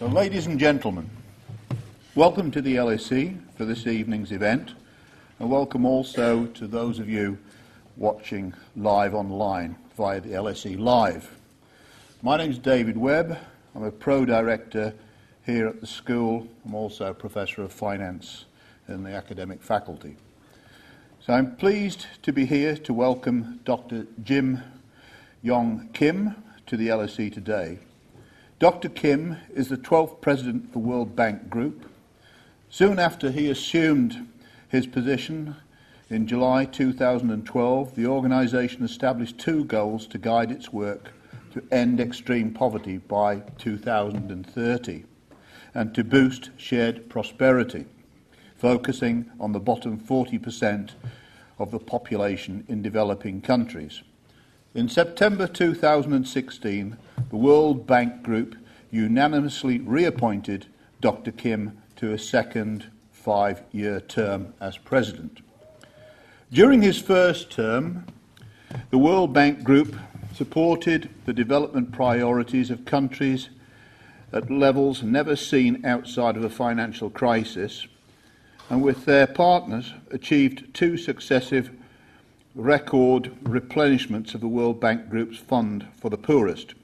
So, ladies and gentlemen, welcome to the LSE for this evening's event, and welcome also to those of you watching live online via the LSE Live. My name is David Webb. I'm a pro director here at the school. I'm also a professor of finance in the academic faculty. So I'm pleased to be here to welcome Dr. Jim Yong Kim to the LSE today. Dr. Kim is the 12th president of the World Bank Group. Soon after he assumed his position in July 2012, the organization established two goals to guide its work to end extreme poverty by 2030 and to boost shared prosperity, focusing on the bottom 40% of the population in developing countries. In September 2016, the World Bank Group unanimously reappointed Dr. Kim to a second five year term as president. During his first term, the World Bank Group supported the development priorities of countries at levels never seen outside of a financial crisis, and with their partners achieved two successive record replenishments of the World Bank Group's fund for the poorest.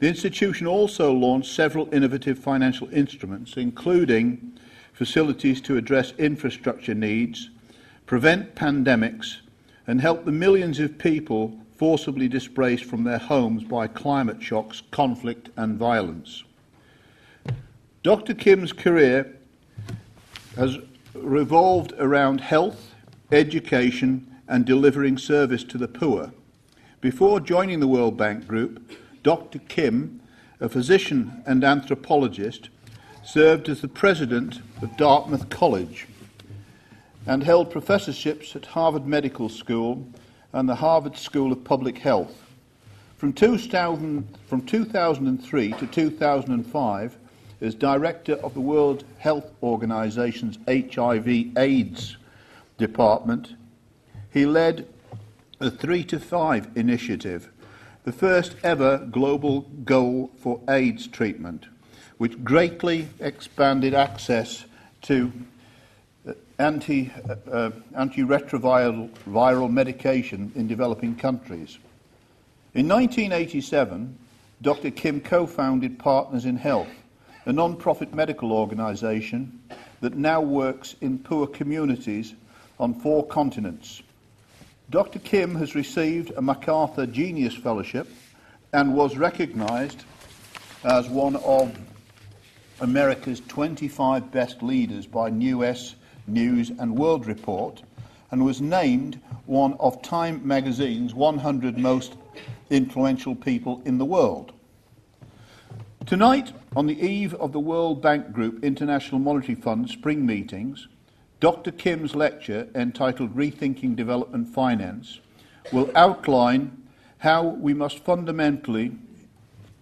The institution also launched several innovative financial instruments, including facilities to address infrastructure needs, prevent pandemics, and help the millions of people forcibly displaced from their homes by climate shocks, conflict, and violence. Dr. Kim's career has revolved around health, education, and delivering service to the poor. Before joining the World Bank Group, Dr. Kim, a physician and anthropologist, served as the president of Dartmouth College and held professorships at Harvard Medical School and the Harvard School of Public Health. From 2000, from 2003 to 2005, as director of the World Health Organization's HIV/AIDS department, he led the 3 to 5 initiative, the first ever global goal for AIDS treatment, which greatly expanded access to uh, anti, uh, uh, antiretroviral viral medication in developing countries. In 1987, Dr. Kim co founded Partners in Health, a non profit medical organization that now works in poor communities on four continents Dr. Kim has received a MacArthur Genius Fellowship and was recognized as one of America's 25 best leaders by US News and World Report and was named one of Time magazine's 100 most influential people in the world. Tonight, on the eve of the World Bank Group International Monetary Fund spring meetings, Dr. Kim's lecture, entitled Rethinking Development Finance, will outline how we must fundamentally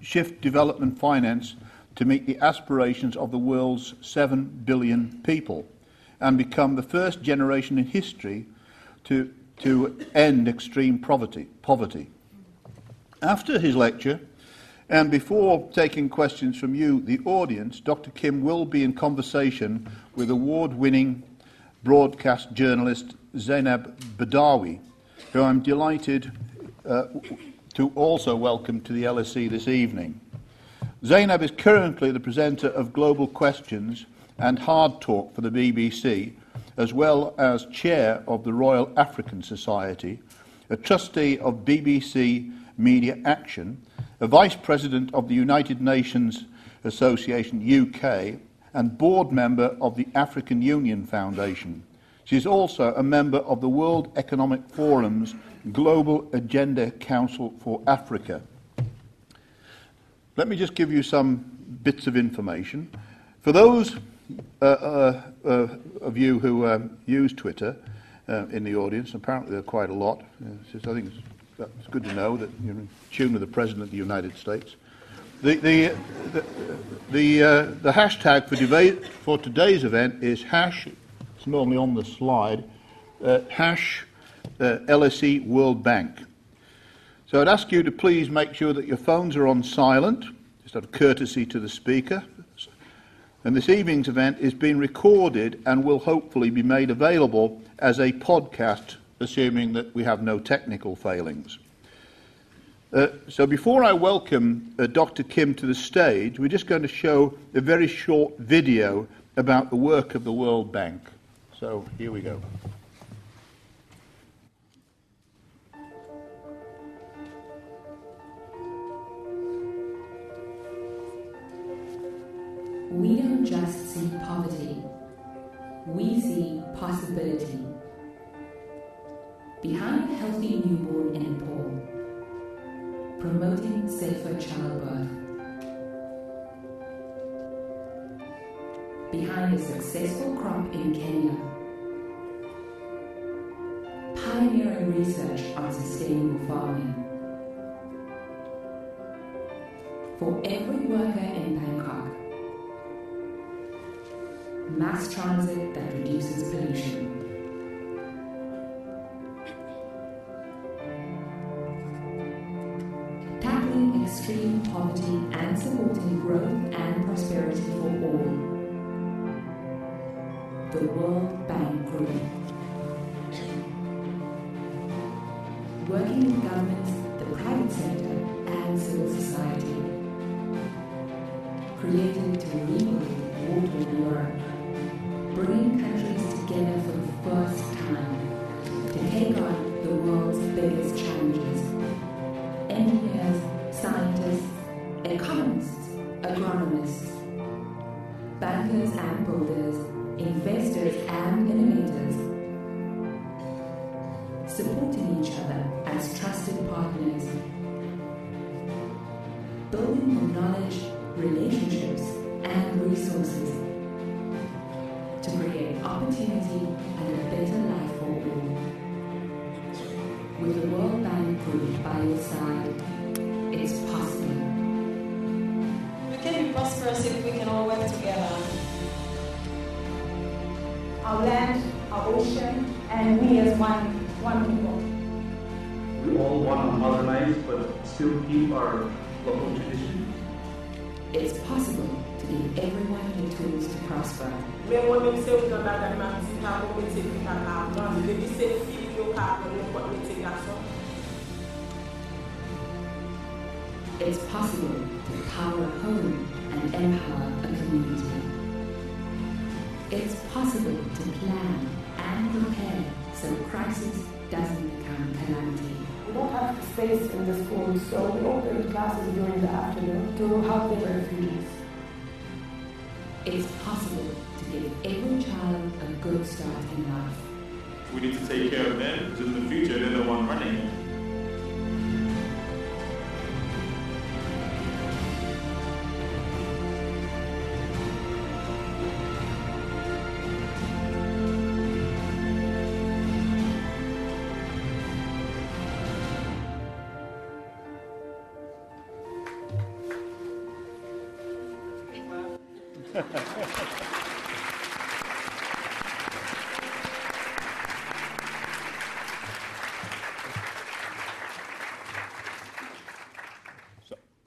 shift development finance to meet the aspirations of the world's 7 billion people and become the first generation in history to, to end extreme poverty, poverty. After his lecture, and before taking questions from you, the audience, Dr. Kim will be in conversation with award winning broadcast journalist Zeinab Badawi, who I'm delighted uh, to also welcome to the LSE this evening. Zainab is currently the presenter of Global Questions and Hard Talk for the BBC, as well as chair of the Royal African Society, a trustee of BBC Media Action, a vice president of the United Nations Association UK, and board member of the African Union Foundation. She is also a member of the World Economic Forum's Global Agenda Council for Africa. Let me just give you some bits of information. For those uh, uh, uh, of you who um, use Twitter uh, in the audience, apparently there are quite a lot, I think it's, it's good to know that you're in tune with the President of the United States. The, the, the, the, uh, the hashtag for, debate, for today's event is hash, it's normally on the slide, uh, hash uh, LSE World Bank. So I'd ask you to please make sure that your phones are on silent, just out of courtesy to the speaker, And this evening's event is being recorded and will hopefully be made available as a podcast, assuming that we have no technical failings. Uh, so before I welcome uh, Dr. Kim to the stage, we're just going to show a very short video about the work of the World Bank. So here we go. We don't just see poverty, we see possibility. Behind healthy newborn in Nepal, promoting safer childbirth. Behind a successful crop in Kenya, pioneering research on sustainable farming. For every worker in Bangkok, mass transit that reduces pollution. The World Bank Group. Working with governments, the private sector, and civil society. Created to rebuild water Europe building the knowledge, relationships, and resources to create opportunity and a better life for all. With the World Bank Group by your side, it's possible. We can be prosperous if we can all work together. Our land, our ocean, and we as one, one people. We all want to modernize but still keep our local traditions. It's possible to give everyone the tools to prosper. Mais moi même c'est autant bagarre ma petite pas pour mettre qui pas là. Non, je dis c'est fille yo ka pour pour mettre garçon. It's possible to power a home and empower a community. It's possible to plan and prepare so crisis doesn't become calamity. We don't have space in the schools, so we open classes during the afternoon to help the refugees. It's possible to give every child a good start in life. We need to take care of them because in the future they're the one running it. So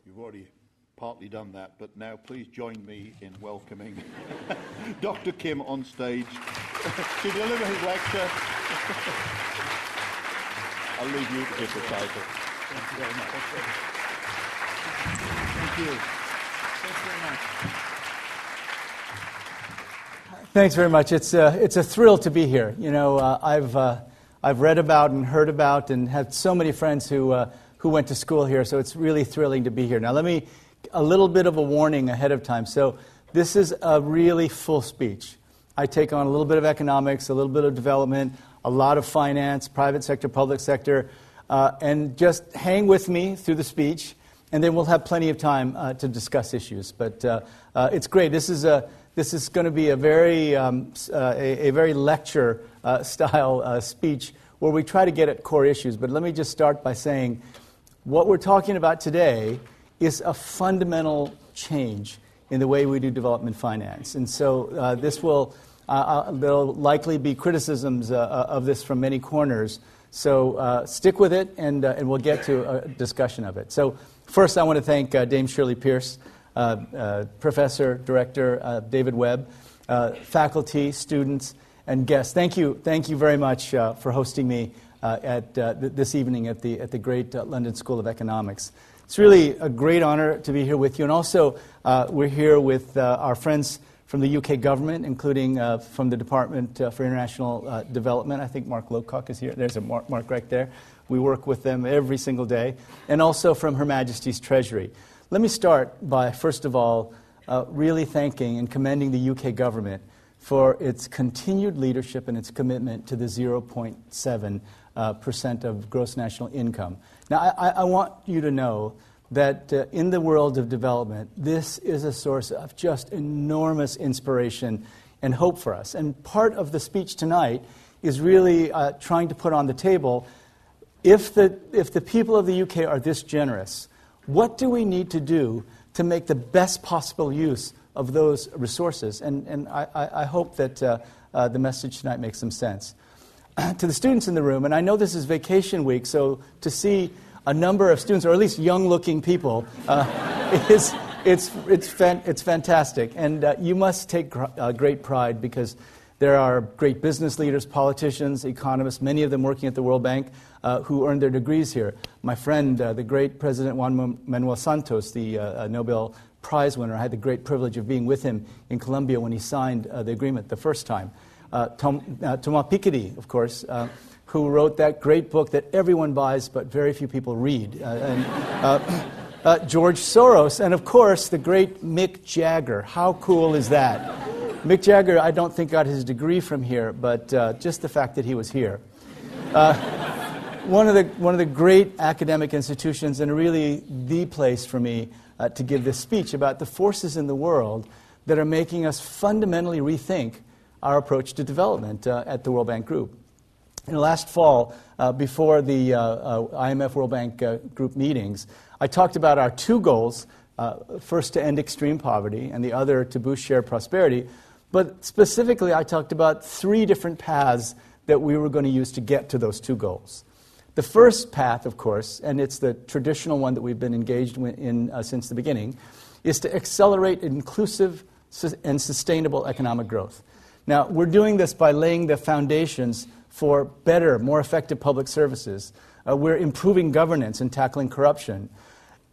you've already partly done that, but now please join me in welcoming Dr. Kim on stage to deliver his lecture. I'll leave you to give the title. Thank you very much. Thank you. Thanks very much. Thanks very much. It's a, it's a thrill to be here. You know, uh, I've, uh, I've read about and heard about and had so many friends who, uh, who went to school here, so it's really thrilling to be here. Now, let me, a little bit of a warning ahead of time. So, this is a really full speech. I take on a little bit of economics, a little bit of development, a lot of finance, private sector, public sector, uh, and just hang with me through the speech, and then we'll have plenty of time uh, to discuss issues. But uh, uh it's great. This is a this is going to be a very, um, uh, a, a, very lecture uh, style uh, speech where we try to get at core issues. But let me just start by saying what we're talking about today is a fundamental change in the way we do development finance. And so uh, this will, uh, uh, there'll likely be criticisms of this from many corners. So stick with it, and, and we'll get to a discussion of it. So, first, I want to thank Dame Shirley Pearce. Uh, uh, Professor, Director uh, David Webb, faculty, students, and guests. Thank you, thank you very much for hosting me at, th- this evening at the, at the great London School of Economics. It's really a great honor to be here with you. And also, we're here with our friends from the UK government, including uh, from the Department uh, for International uh, Development. I think Mark Lowcock is here. There's a Mark, Mark, right there. We work with them every single day. And also from Her Majesty's Treasury. Let me start by, first of all, uh, really thanking and commending the UK government for its continued leadership and its commitment to the 0.7 uh, percent of gross national income. Now, I, I want you to know that uh, in the world of development, this is a source of just enormous inspiration and hope for us. And part of the speech tonight is really uh, trying to put on the table if the, if the people of the UK are this generous, what do we need to do to make the best possible use of those resources? And, and I, I hope that uh, uh, the message tonight makes some sense. to the students in the room, and I know this is vacation week, so to see a number of students, or at least young looking people, uh, is, it's, it's, fan, it's fantastic. And uh, you must take gr- uh, great pride because there are great business leaders, politicians, economists, many of them working at the World Bank, uh, who earned their degrees here. My friend, uh, the great President Juan Manuel Santos, the uh, Nobel Prize winner, I had the great privilege of being with him in Colombia when he signed uh, the agreement the first time. Uh, Tom, uh, Thomas Piketty, of course, who wrote that great book that everyone buys but very few people read. and, George Soros, and of course, the great Mick Jagger. How cool is that? Mick Jagger, I don't think got his degree from here, but just the fact that he was here. Uh, one, of the, one of the great academic institutions, and really the place for me uh, to give this speech about the forces in the world that are making us fundamentally rethink our approach to development uh, at the World Bank Group. In the last fall, uh, before the uh, IMF World Bank Group meetings, I talked about our two goals first, to end extreme poverty, and the other, to boost shared prosperity but specifically, I talked about three different paths that we were going to use to get to those two goals. The first path, of course, and it's the traditional one that we've been engaged in uh, since the beginning, is to accelerate inclusive and sustainable economic growth. Now, we're doing this by laying the foundations for better, more effective public services. Uh, we're improving governance and tackling corruption.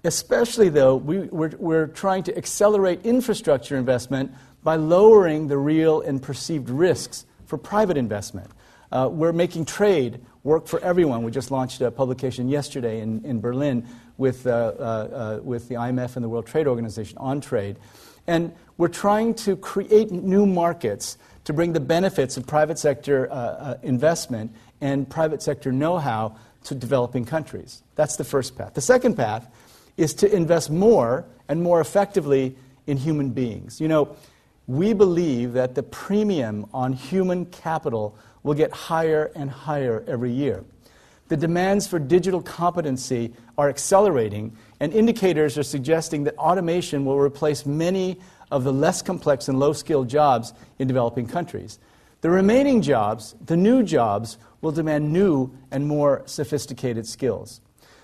Especially, though, we, we're, we're trying to accelerate infrastructure investment by lowering the real and perceived risks for private investment. Uh, we're making trade work for everyone. We just launched a publication yesterday in, in Berlin with, uh, uh, uh with the IMF and the World Trade Organization on trade. And we're trying to create new markets to bring the benefits of private sector uh, uh, investment and private sector know how to developing countries. That's the first path. The second path is to invest more and more effectively in human beings. You know, we believe that the premium on human capital will get higher and higher every year. The demands for digital competency are accelerating, and indicators are suggesting that automation will replace many of the less complex and low skilled jobs in developing countries. The remaining jobs, the new jobs, will demand new and more sophisticated skills.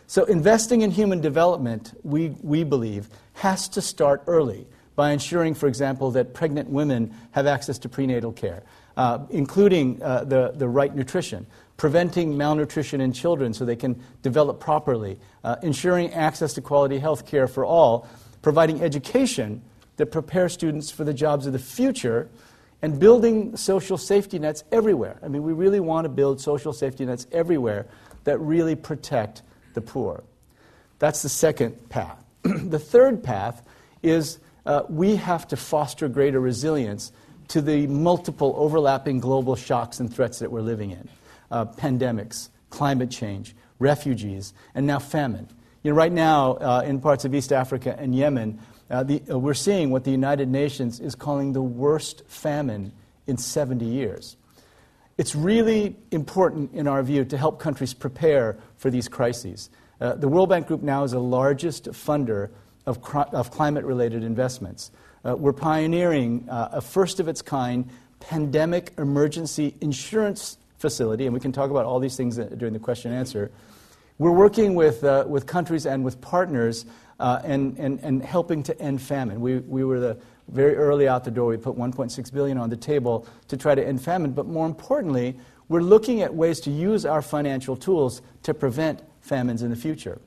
So, investing in human development, we, we believe, has to start early by ensuring, for example, that pregnant women have access to prenatal care, uh, including uh, the, the right nutrition, preventing malnutrition in children so they can develop properly, uh, ensuring access to quality health care for all, providing education that prepares students for the jobs of the future, and building social safety nets everywhere. I mean, we really want to build social safety nets everywhere that really protect the poor. That's the second path. the third path is uh, we have to foster greater resilience to the multiple overlapping global shocks and threats that we're living in uh, pandemics, climate change, refugees, and now famine. You know, right now, uh, in parts of East Africa and Yemen, uh, the, uh, we're seeing what the United Nations is calling the worst famine in 70 years. It's really important, in our view, to help countries prepare for these crises. Uh, the World Bank Group now is the largest funder of, of climate related investments. Uh, we're pioneering uh, a first of its kind pandemic emergency insurance facility, and we can talk about all these things during the question and answer. We're working with, uh, with countries and with partners uh, and, and, and helping to end famine. We, we were the very early out the door. We put 1.6 billion on the table to try to end famine. But more importantly, we're looking at ways to use our financial tools to prevent famines in the future.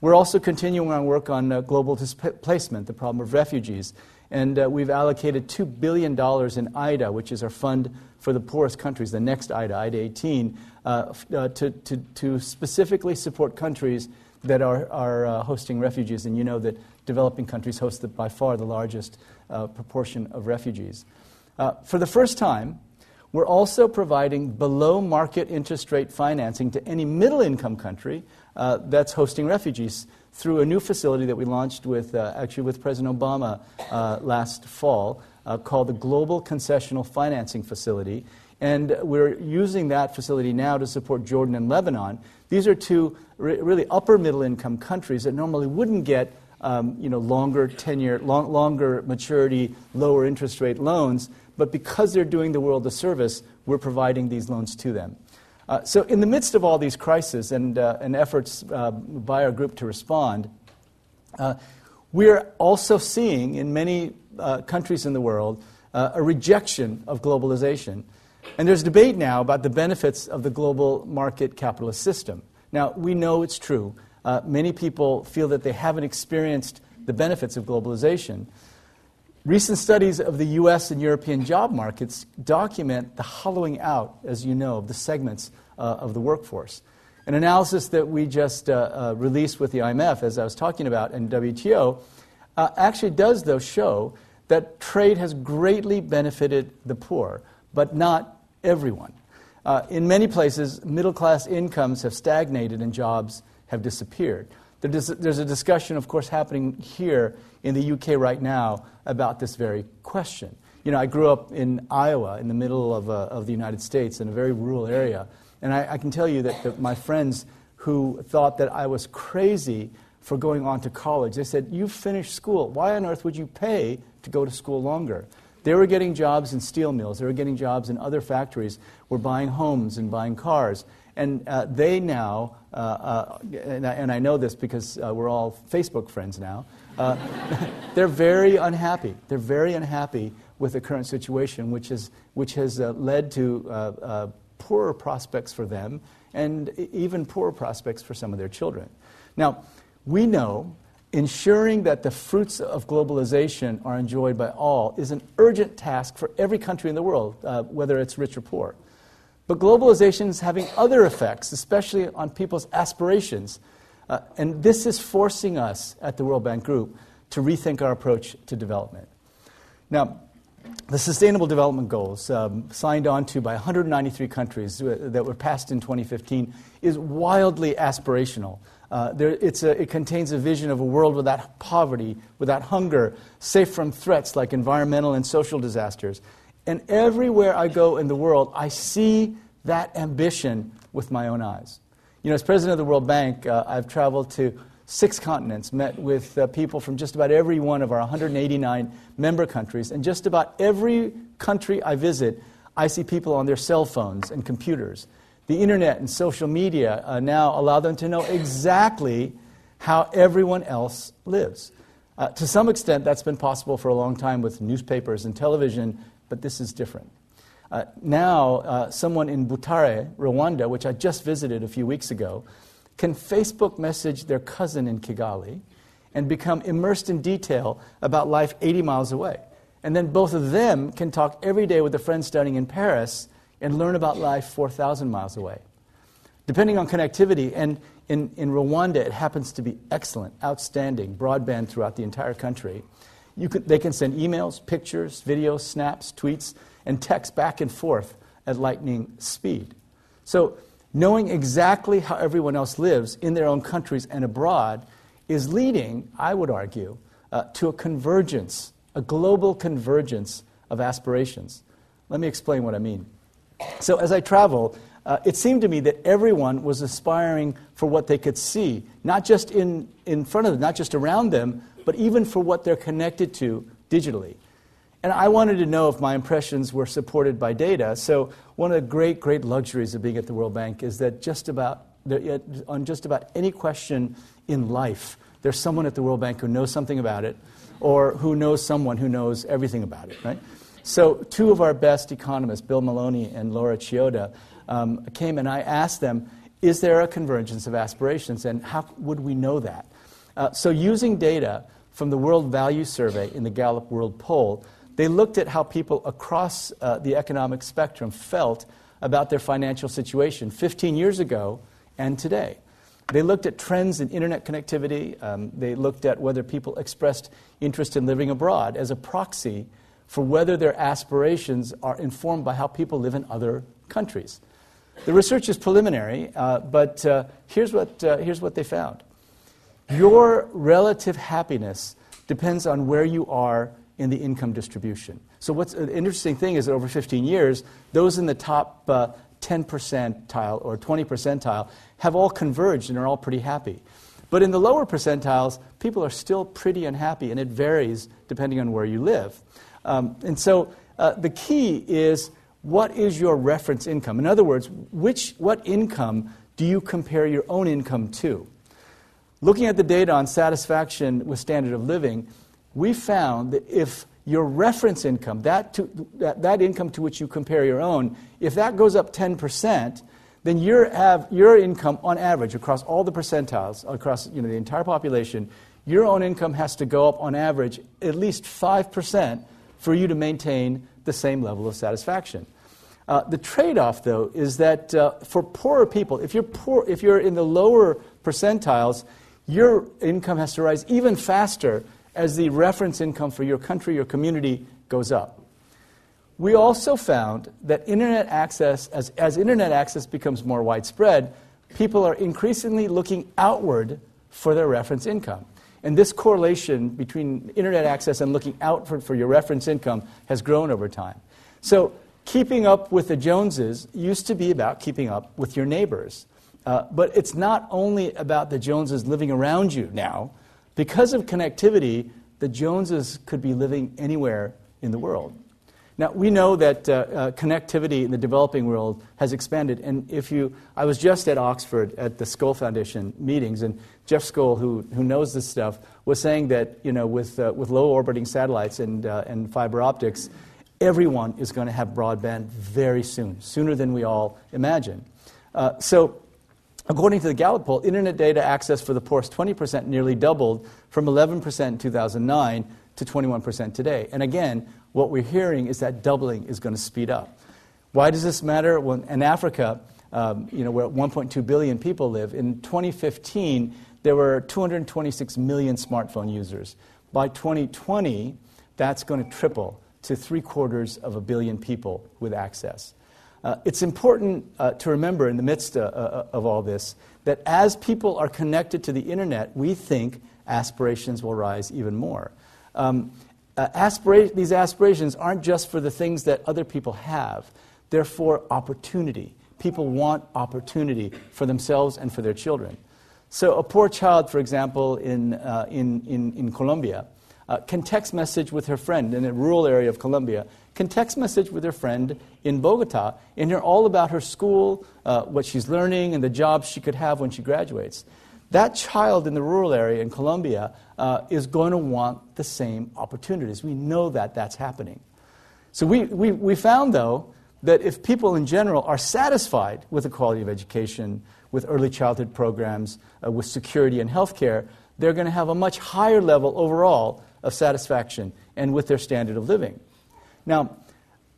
We're also continuing our work on uh, global displacement, the problem of refugees. And uh, we've allocated $2 billion in IDA, which is our fund for the poorest countries, the next IDA, IDA 18, uh, uh, to, to, to, specifically support countries that are, are uh, hosting refugees. And you know that developing countries host the, by far the largest uh, proportion of refugees. Uh, for the first time, we're also providing below market interest rate financing to any middle income country uh, that's hosting refugees through a new facility that we launched with, uh, actually with President Obama uh, last fall uh, called the Global Concessional Financing Facility. And we're using that facility now to support Jordan and Lebanon. These are two re- really upper middle income countries that normally wouldn't get um, you know, longer tenure, long, longer maturity, lower interest rate loans. But because they're doing the world a service, we're providing these loans to them. Uh, so, in the midst of all these crises and, uh, and efforts uh, by our group to respond, uh, we're also seeing in many uh, countries in the world a rejection of globalization. And there's debate now about the benefits of the global market capitalist system. Now, we know it's true. many people feel that they haven't experienced the benefits of globalization. Recent studies of the US and European job markets document the hollowing out, as you know, of the segments uh, of the workforce. An analysis that we just uh, uh, released with the IMF, as I was talking about, and WTO, uh, actually does, though, show that trade has greatly benefited the poor, but not everyone. Uh, in many places, middle class incomes have stagnated and jobs have disappeared. There's a discussion, of course, happening here in the UK right now about this very question. You know, I grew up in Iowa, in the middle of, uh, of the United States, in a very rural area. And I, I can tell you that the, my friends who thought that I was crazy for going on to college, they said, You finished school. Why on earth would you pay to go to school longer? They were getting jobs in steel mills, they were getting jobs in other factories, were buying homes and buying cars. And uh, they now, uh, uh, and, I, and, I, know this because uh, we're all Facebook friends now, uh, they're very unhappy. They're very unhappy with the current situation, which, is, which has led to poorer prospects for them and even poorer prospects for some of their children. Now, we know ensuring that the fruits of globalization are enjoyed by all is an urgent task for every country in the world, uh, whether it's rich or poor. But globalization is having other effects, especially on people's aspirations uh, and this is forcing us at the World Bank Group to rethink our approach to development. Now, the Sustainable Development Goals, um, signed on to by 193 countries uh, that were passed in 2015, is wildly aspirational. Uh, there, a, it contains a vision of a world without poverty, without hunger, safe from threats like environmental and social disasters. And everywhere I go in the world, I see that ambition with my own eyes. You know, as president of the World Bank, uh, I've traveled to six continents, met with uh, people from just about every one of our 189 member countries, and just about every country I visit, I see people on their cell phones and computers. The internet and social media uh, now allow them to know exactly how everyone else lives. Uh, to some extent, that's been possible for a long time with newspapers and television, but this is different. Uh, now, uh, someone in Butare, Rwanda, which I just visited a few weeks ago, can Facebook message their cousin in Kigali and become immersed in detail about life 80 miles away. And then both of them can talk every day with a friend studying in Paris and learn about life 4,000 miles away. Depending on connectivity, and in, in Rwanda it happens to be excellent, outstanding, broadband throughout the entire country. Could, they can send emails, pictures, videos, snaps, tweets and text back and forth at lightning speed. So, knowing exactly how everyone else lives in their own countries and abroad is leading, I would argue, uh, to a convergence, a global convergence of aspirations. Let me explain what I mean. So, as I travel, uh, it seemed to me that everyone was aspiring for what they could see, not just in, in front of them, not just around them, but even for what they're connected to digitally. And I wanted to know if my impressions were supported by data. So, one of the great, great luxuries of being at the World Bank is that just about, on just about any question in life, there's someone at the World Bank who knows something about it, or who knows someone who knows everything about it, right? So, two of our best economists, Bill Maloney and Laura Chioda, um, came and I asked them, is there a convergence of aspirations, and how would we know that? Uh, so, using data from the World Value Survey in the Gallup World Poll, they looked at how people across uh, the economic spectrum felt about their financial situation 15 years ago and today. They looked at trends in internet connectivity. Um, they looked at whether people expressed interest in living abroad as a proxy for whether their aspirations are informed by how people live in other countries. The research is preliminary, uh, but uh, here's, what, uh, here's what they found. Your relative happiness depends on where you are in the income distribution. So, what's an interesting thing is that over 15 years, those in the top uh, 10 percentile or 20 percentile have all converged and are all pretty happy. But in the lower percentiles, people are still pretty unhappy, and it varies depending on where you live. Um, and so, uh, the key is what is your reference income? In other words, which, what income do you compare your own income to? Looking at the data on satisfaction with standard of living, we found that if your reference income, that, to, that, that income to which you compare your own, if that goes up 10%, then your, have, your income on average across all the percentiles, across you know, the entire population, your own income has to go up on average at least 5% for you to maintain the same level of satisfaction. Uh, the trade off, though, is that uh, for poorer people, if you're, poor, if you're in the lower percentiles, your income has to rise even faster as the reference income for your country your community goes up. We also found that internet access, as, as internet access becomes more widespread, people are increasingly looking outward for their reference income. And this correlation between internet access and looking outward for your reference income has grown over time. So keeping up with the Joneses used to be about keeping up with your neighbors. Uh, but it's not only about the Joneses living around you now. Because of connectivity, the Joneses could be living anywhere in the world. Now, we know that uh, uh, connectivity in the developing world has expanded. And if you, I was just at Oxford at the Skoll Foundation meetings, and Jeff Skoll, who, who knows this stuff, was saying that, you know, with, uh, with low orbiting satellites and, uh, and fiber optics, everyone is going to have broadband very soon, sooner than we all imagine. Uh, so, according to the Gallup poll, internet data access for the poorest 20% nearly doubled from 11% in 2009 to 21% today. And again, what we're hearing is that doubling is going to speed up. Why does this matter? Well, in Africa, um, you know, where 1.2 billion people live, in 2015, there were 226 million smartphone users. By 2020, that's going to triple to three quarters of a billion people with access. Uh, it's important uh, to remember in the midst uh, uh of all this that as people are connected to the internet, we think aspirations will rise even more. Um, uh, aspira- these aspirations aren't just for the things that other people have, they're for opportunity. People want opportunity for themselves and for their children. So, a poor child, for example, in, uh, in, in, in Colombia, uh, can text message with her friend in a rural area of Colombia, can text message with her friend in Bogota and hear all about her school, uh, what she's learning, and the jobs she could have when she graduates. That child in the rural area in Colombia uh, is going to want the same opportunities. We know that that's happening. So we, we, we found, though, that if people in general are satisfied with the quality of education, with early childhood programs, uh, with security and health care, they're going to have a much higher level overall of satisfaction and with their standard of living. Now,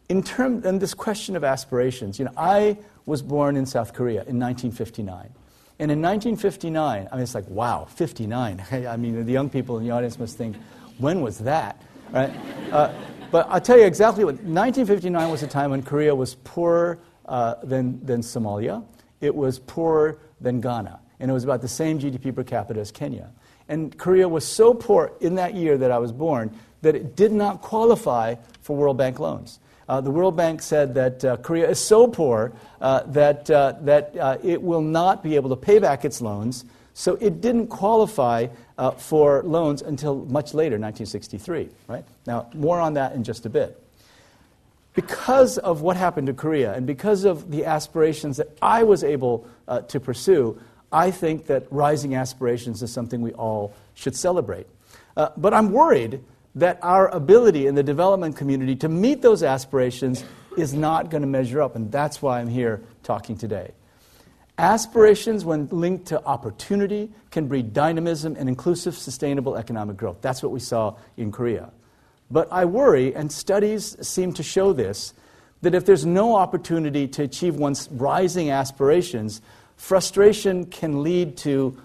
in terms in this question of aspirations, you know, I was born in South Korea in 1959. And in 1959, I mean, it's like, wow, 59. I mean, the young people in the audience must think, when was that? Right? Uh, but I'll tell you exactly what 1959 was a time when Korea was poorer uh, than, than Somalia, it was poorer than Ghana, and it was about the same GDP per capita as Kenya. And Korea was so poor in that year that I was born that it did not qualify for World Bank loans. Uh, the World Bank said that uh, Korea is so poor uh, that, uh, that uh, it will not be able to pay back its loans, so it didn't qualify uh, for loans until much later, 1963. Right? Now, more on that in just a bit. Because of what happened to Korea and because of the aspirations that I was able to pursue, I think that rising aspirations is something we all should celebrate. But I'm worried that our ability in the development community to meet those aspirations is not going to measure up, and that's why I'm here talking today. Aspirations, when linked to opportunity, can breed dynamism and inclusive, sustainable economic growth. That's what we saw in Korea. But I worry, and studies seem to show this, that if there's no opportunity to achieve one's rising aspirations, frustration can lead to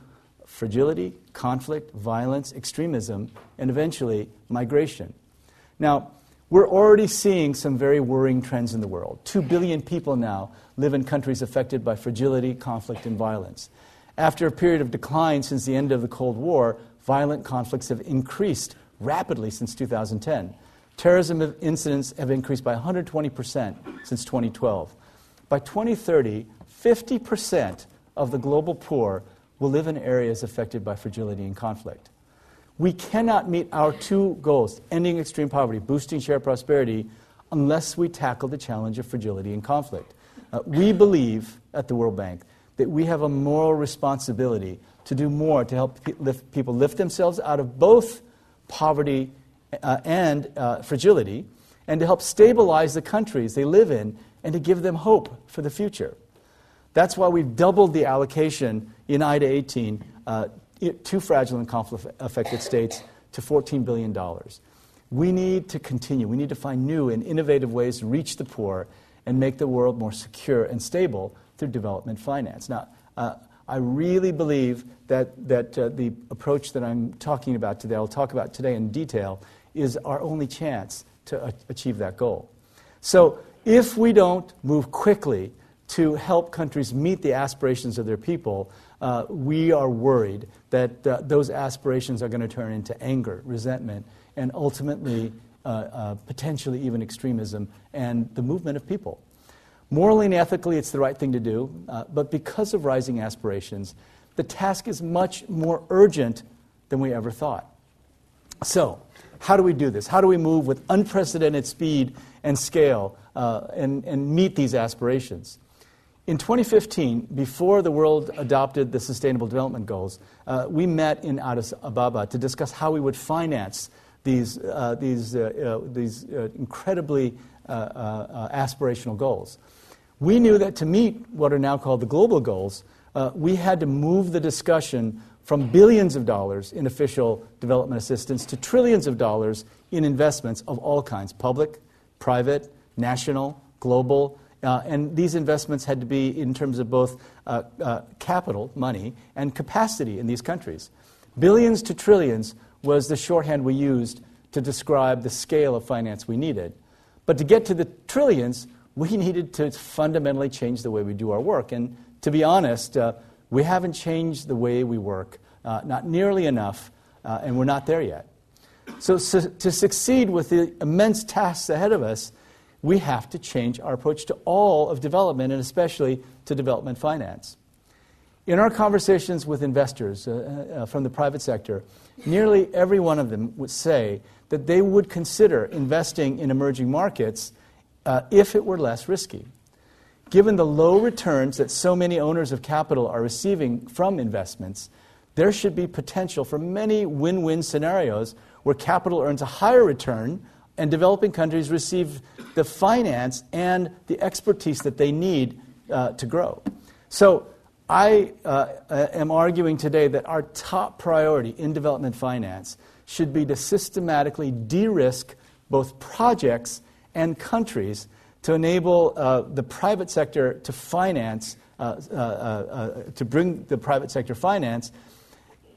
fragility, conflict, violence, extremism, and eventually migration. Now, we're already seeing some very worrying trends in the world. Two billion people now live in countries affected by fragility, conflict, and violence. After a period of decline since the end of the Cold War, violent conflicts have increased rapidly since 2010. Terrorism incidents have increased by 120% since 2012. By 2030, 50% of the global poor will live in areas affected by fragility and conflict. We cannot meet our two goals, ending extreme poverty, boosting shared prosperity, unless we tackle the challenge of fragility and conflict. Uh, we believe at the World Bank that we have a moral responsibility to do more to help pe- lift, people lift themselves out of both poverty uh, and uh, fragility, and to help stabilize the countries they live in and to give them hope for the future. That's why we've doubled the allocation in IDA 18 uh, to fragile and conflict affected states to $14 billion. We need to continue. We need to find new and innovative ways to reach the poor and make the world more secure and stable through development finance. Now, uh, I really believe that, that uh, the approach that I'm talking about today, I'll talk about today in detail, is our only chance to a- achieve that goal. So, if we don't move quickly to help countries meet the aspirations of their people, uh, we are worried that uh, those aspirations are going to turn into anger, resentment, and ultimately, uh, uh, potentially even extremism and the movement of people. Morally and ethically, it's the right thing to do, uh, but because of rising aspirations, the task is much more urgent than we ever thought. So, how do we do this? How do we move with unprecedented speed and scale uh, and, and meet these aspirations? In 2015, before the world adopted the Sustainable Development Goals, uh, we met in Addis Ababa to discuss how we would finance these, uh, these, uh, uh these uh, incredibly uh, aspirational goals. We knew that to meet what are now called the global goals, we had to move the discussion from billions of dollars in official development assistance to trillions of dollars in investments of all kinds public, private, national, global uh, and these investments had to be in terms of both uh, uh, capital, money, and capacity in these countries. Billions to trillions was the shorthand we used to describe the scale of finance we needed. But to get to the trillions, we needed to fundamentally change the way we do our work. And to be honest, uh, we haven't changed the way we work, uh, not nearly enough, uh, and we're not there yet. So, so, to succeed with the immense tasks ahead of us, we have to change our approach to all of development and especially to development finance. In our conversations with investors uh, uh, from the private sector, nearly every one of them would say that they would consider investing in emerging markets uh, if it were less risky. Given the low returns that so many owners of capital are receiving from investments, there should be potential for many win win scenarios where capital earns a higher return and developing countries receive the finance and the expertise that they need uh, to grow. So I uh, uh, am arguing today that our top priority in development finance should be to systematically de risk both projects and countries to enable uh, the private sector to finance, uh, uh, to bring the private sector finance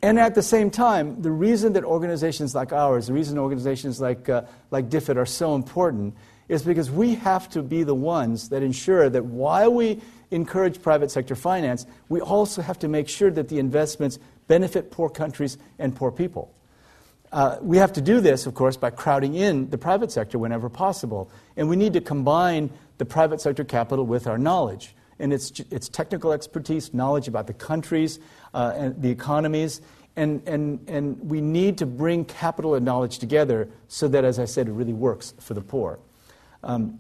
and at the same time, the reason that organizations like ours, the reason organizations like, uh, like DFID are so important is because we have to be the ones that ensure that while we encourage private sector finance, we also have to make sure that the investments benefit poor countries and poor people. Uh, we have to do this, of course, by crowding in the private sector whenever possible. And we need to combine the private sector capital with our knowledge and its, its technical expertise, knowledge about the countries uh, and the economies. And, and, and we need to bring capital and knowledge together so that, as I said, it really works for the poor. Um,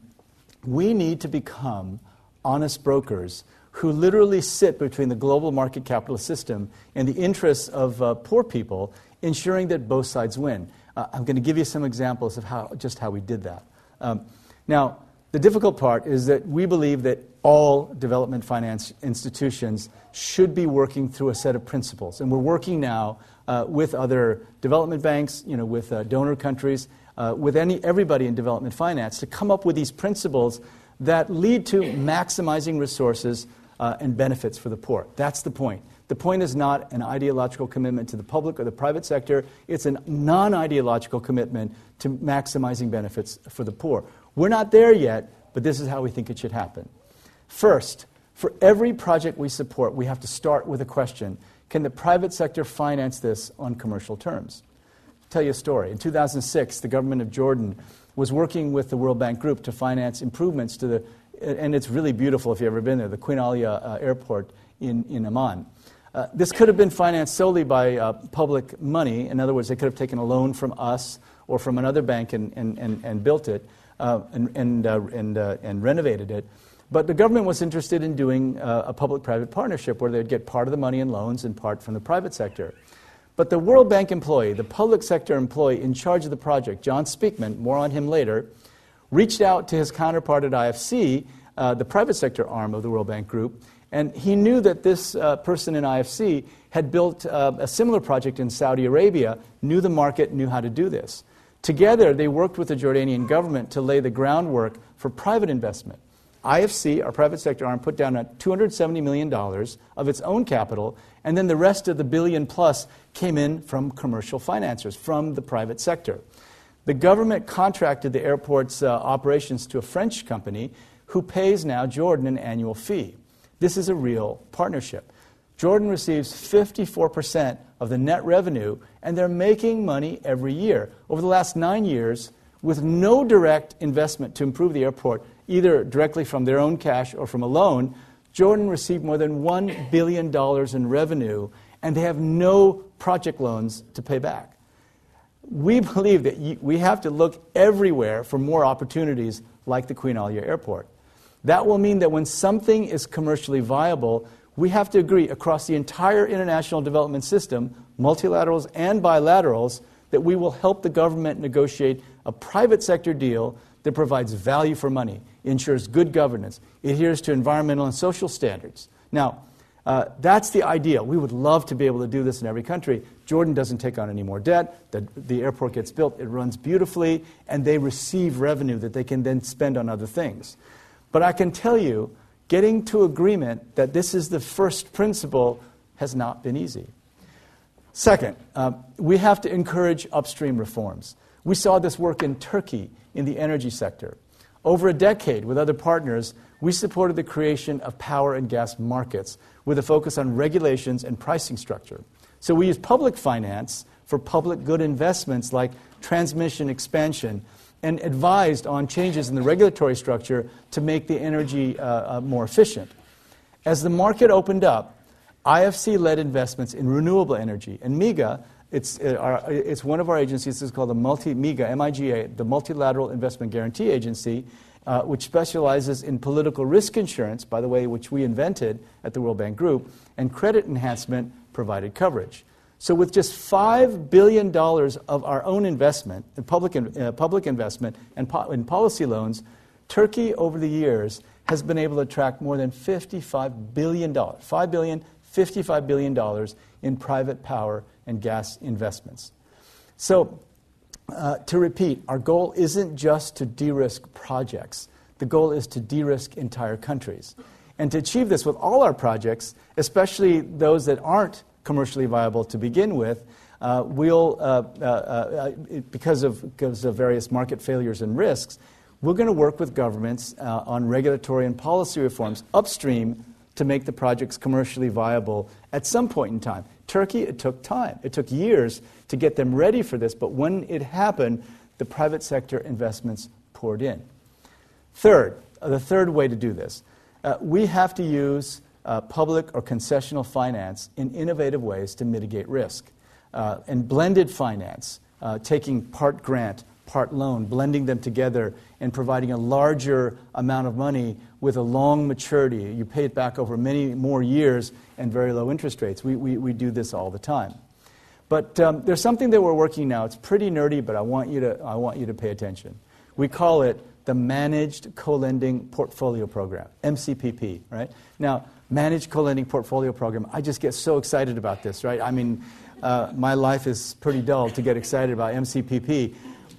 we need to become honest brokers who literally sit between the global market capitalist system and the interests of uh, poor people, ensuring that both sides win. Uh, I'm going to give you some examples of how, just how we did that. Um, now, the difficult part is that we believe that all development finance institutions should be working through a set of principles. And we're working now uh, with other development banks, you know, with uh, donor countries, uh, with any, everybody in development finance to come up with these principles that lead to maximizing resources uh, and benefits for the poor. That's the point. The point is not an ideological commitment to the public or the private sector, it's a non ideological commitment to maximizing benefits for the poor. We're not there yet, but this is how we think it should happen. First, for every project we support, we have to start with a question Can the private sector finance this on commercial terms? I'll tell you a story. In 2006, the government of Jordan was working with the World Bank Group to finance improvements to the, and it's really beautiful if you've ever been there, the Queen Alia uh, Airport in, in Amman. Uh, this could have been financed solely by uh, public money. In other words, they could have taken a loan from us or from another bank and, and, and, and built it uh, and, and, uh, and, uh, and renovated it. But the government was interested in doing uh, a public private partnership where they'd get part of the money in loans and part from the private sector. But the World Bank employee, the public sector employee in charge of the project, John Speakman, more on him later, reached out to his counterpart at IFC, the private sector arm of the World Bank Group, and he knew that this uh, person in IFC had built uh, a similar project in Saudi Arabia, knew the market, knew how to do this. Together, they worked with the Jordanian government to lay the groundwork for private investment. IFC, our private sector arm, put down $270 million of its own capital, and then the rest of the billion plus came in from commercial financiers, from the private sector. The government contracted the airport's uh, operations to a French company who pays now Jordan an annual fee. This is a real partnership. Jordan receives 54% of the net revenue, and they're making money every year. Over the last nine years, with no direct investment to improve the airport, either directly from their own cash or from a loan, Jordan received more than $1 billion in revenue, and they have no project loans to pay back. We believe that we have to look everywhere for more opportunities like the Queen Alia Airport. That will mean that when something is commercially viable, we have to agree across the entire international development system, multilaterals and bilaterals, that we will help the government negotiate a private sector deal that provides value for money, ensures good governance, adheres to environmental and social standards. Now, uh, that's the ideal. We would love to be able to do this in every country. Jordan doesn't take on any more debt. The, the airport gets built, it runs beautifully, and they receive revenue that they can then spend on other things. But I can tell you, getting to agreement that this is the first principle has not been easy. Second, uh, we have to encourage upstream reforms. We saw this work in Turkey in the energy sector. Over a decade, with other partners, we supported the creation of power and gas markets with a focus on regulations and pricing structure. So we use public finance for public good investments like transmission expansion and advised on changes in the regulatory structure to make the energy uh, uh, more efficient. As the market opened up, IFC led investments in renewable energy, and MIGA it's, uh, our, it's one of our agencies. It's called the Multi MIGA, M-I-G-A, the Multilateral Investment Guarantee Agency, uh, which specializes in political risk insurance, by the way, which we invented at the World Bank Group, and credit enhancement provided coverage. So, with just $5 billion of our own investment, in public, uh, public investment, and po- in policy loans, Turkey over the years has been able to attract more than $55 billion, $5 billion, $55 billion in private power and gas investments. So, uh, to repeat, our goal isn't just to de risk projects, the goal is to de risk entire countries. And to achieve this with all our projects, especially those that aren't commercially viable to begin with, uh, we'll, uh, uh, uh because, of, because of various market failures and risks, we're going to work with governments uh, on regulatory and policy reforms upstream to make the projects commercially viable at some point in time. Turkey, it took time. It took years to get them ready for this, but when it happened, the private sector investments poured in. Third, uh, the third way to do this, uh, we have to use uh, public or concessional finance in innovative ways to mitigate risk. Uh, and blended finance, uh, taking part grant, part loan, blending them together and providing a larger amount of money with a long maturity. You pay it back over many more years and very low interest rates. We, we, we do this all the time. But um, there's something that we're working now. It's pretty nerdy, but I want you to, I want you to pay attention. We call it the Managed Co-Lending Portfolio Program, MCPP, right? Now, Managed Co-Lending Portfolio Program, I just get so excited about this, right? I mean, uh, my life is pretty dull to get excited about MCPP,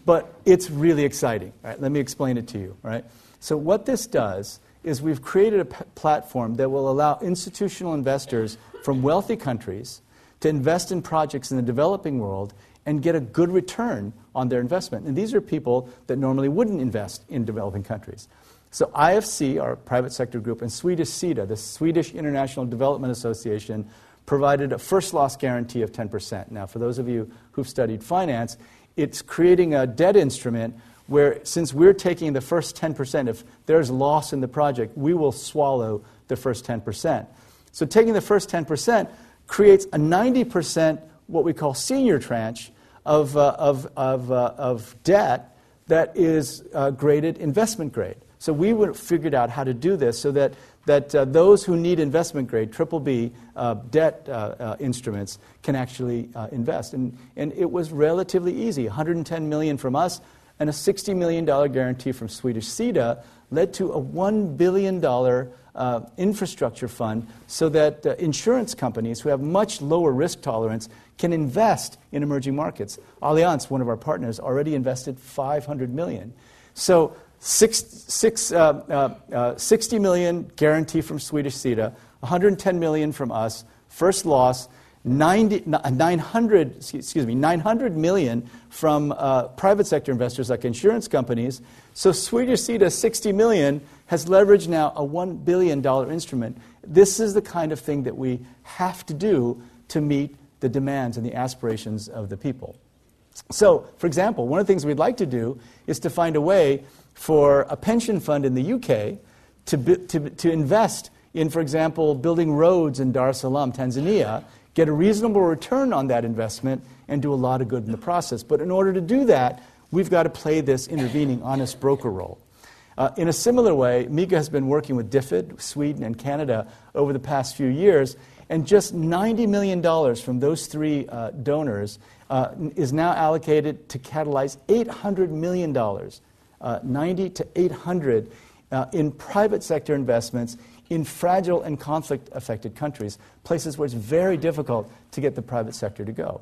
but it's really exciting. Right? Let me explain it to you. Right? So what this does is we've created a p- platform that will allow institutional investors from wealthy countries to invest in projects in the developing world and get a good return on their investment. And these are people that normally wouldn't invest in developing countries. So IFC, our private sector group, and Swedish SIDA, the Swedish International Development Association, provided a first loss guarantee of 10%. Now, for those of you who've studied finance, it's creating a debt instrument where, since we're taking the first 10%, if there's loss in the project, we will swallow the first 10%. So, taking the first 10% creates a 90% what we call senior tranche of, uh, of, of, uh, of debt that is uh, graded investment grade. So we figured out how to do this so that that uh, those who need investment grade, triple B uh, debt uh, instruments, can actually invest. And, and it was relatively easy 110 million from us and a $60 million guarantee from Swedish SIDA led to a $1 billion uh, infrastructure fund so that insurance companies who have much lower risk tolerance can invest in emerging markets. Allianz, one of our partners, already invested 500 million. So Six, six, uh, uh, uh, 60 million guarantee from Swedish SIDA, 110 million from us, first loss, 90, 900, excuse me, 900 million from uh, private sector investors like insurance companies. So Swedish SIDA, 60 million, has leveraged now a $1 billion instrument. This is the kind of thing that we have to do to meet the demands and the aspirations of the people. So, for example, one of the things we'd like to do is to find a way for a pension fund in the UK to, to, to invest in, for example, building roads in Dar es Salaam, Tanzania, get a reasonable return on that investment, and do a lot of good in the process. But in order to do that, we've got to play this intervening honest broker role. Uh, in a similar way, MIGA has been working with DFID, Sweden, and Canada over the past few years, and just $90 million from those three uh, donors uh, is now allocated to catalyze $800 million uh, 90 to 800 uh, in private sector investments in fragile and conflict affected countries, places where it's very difficult to get the private sector to go.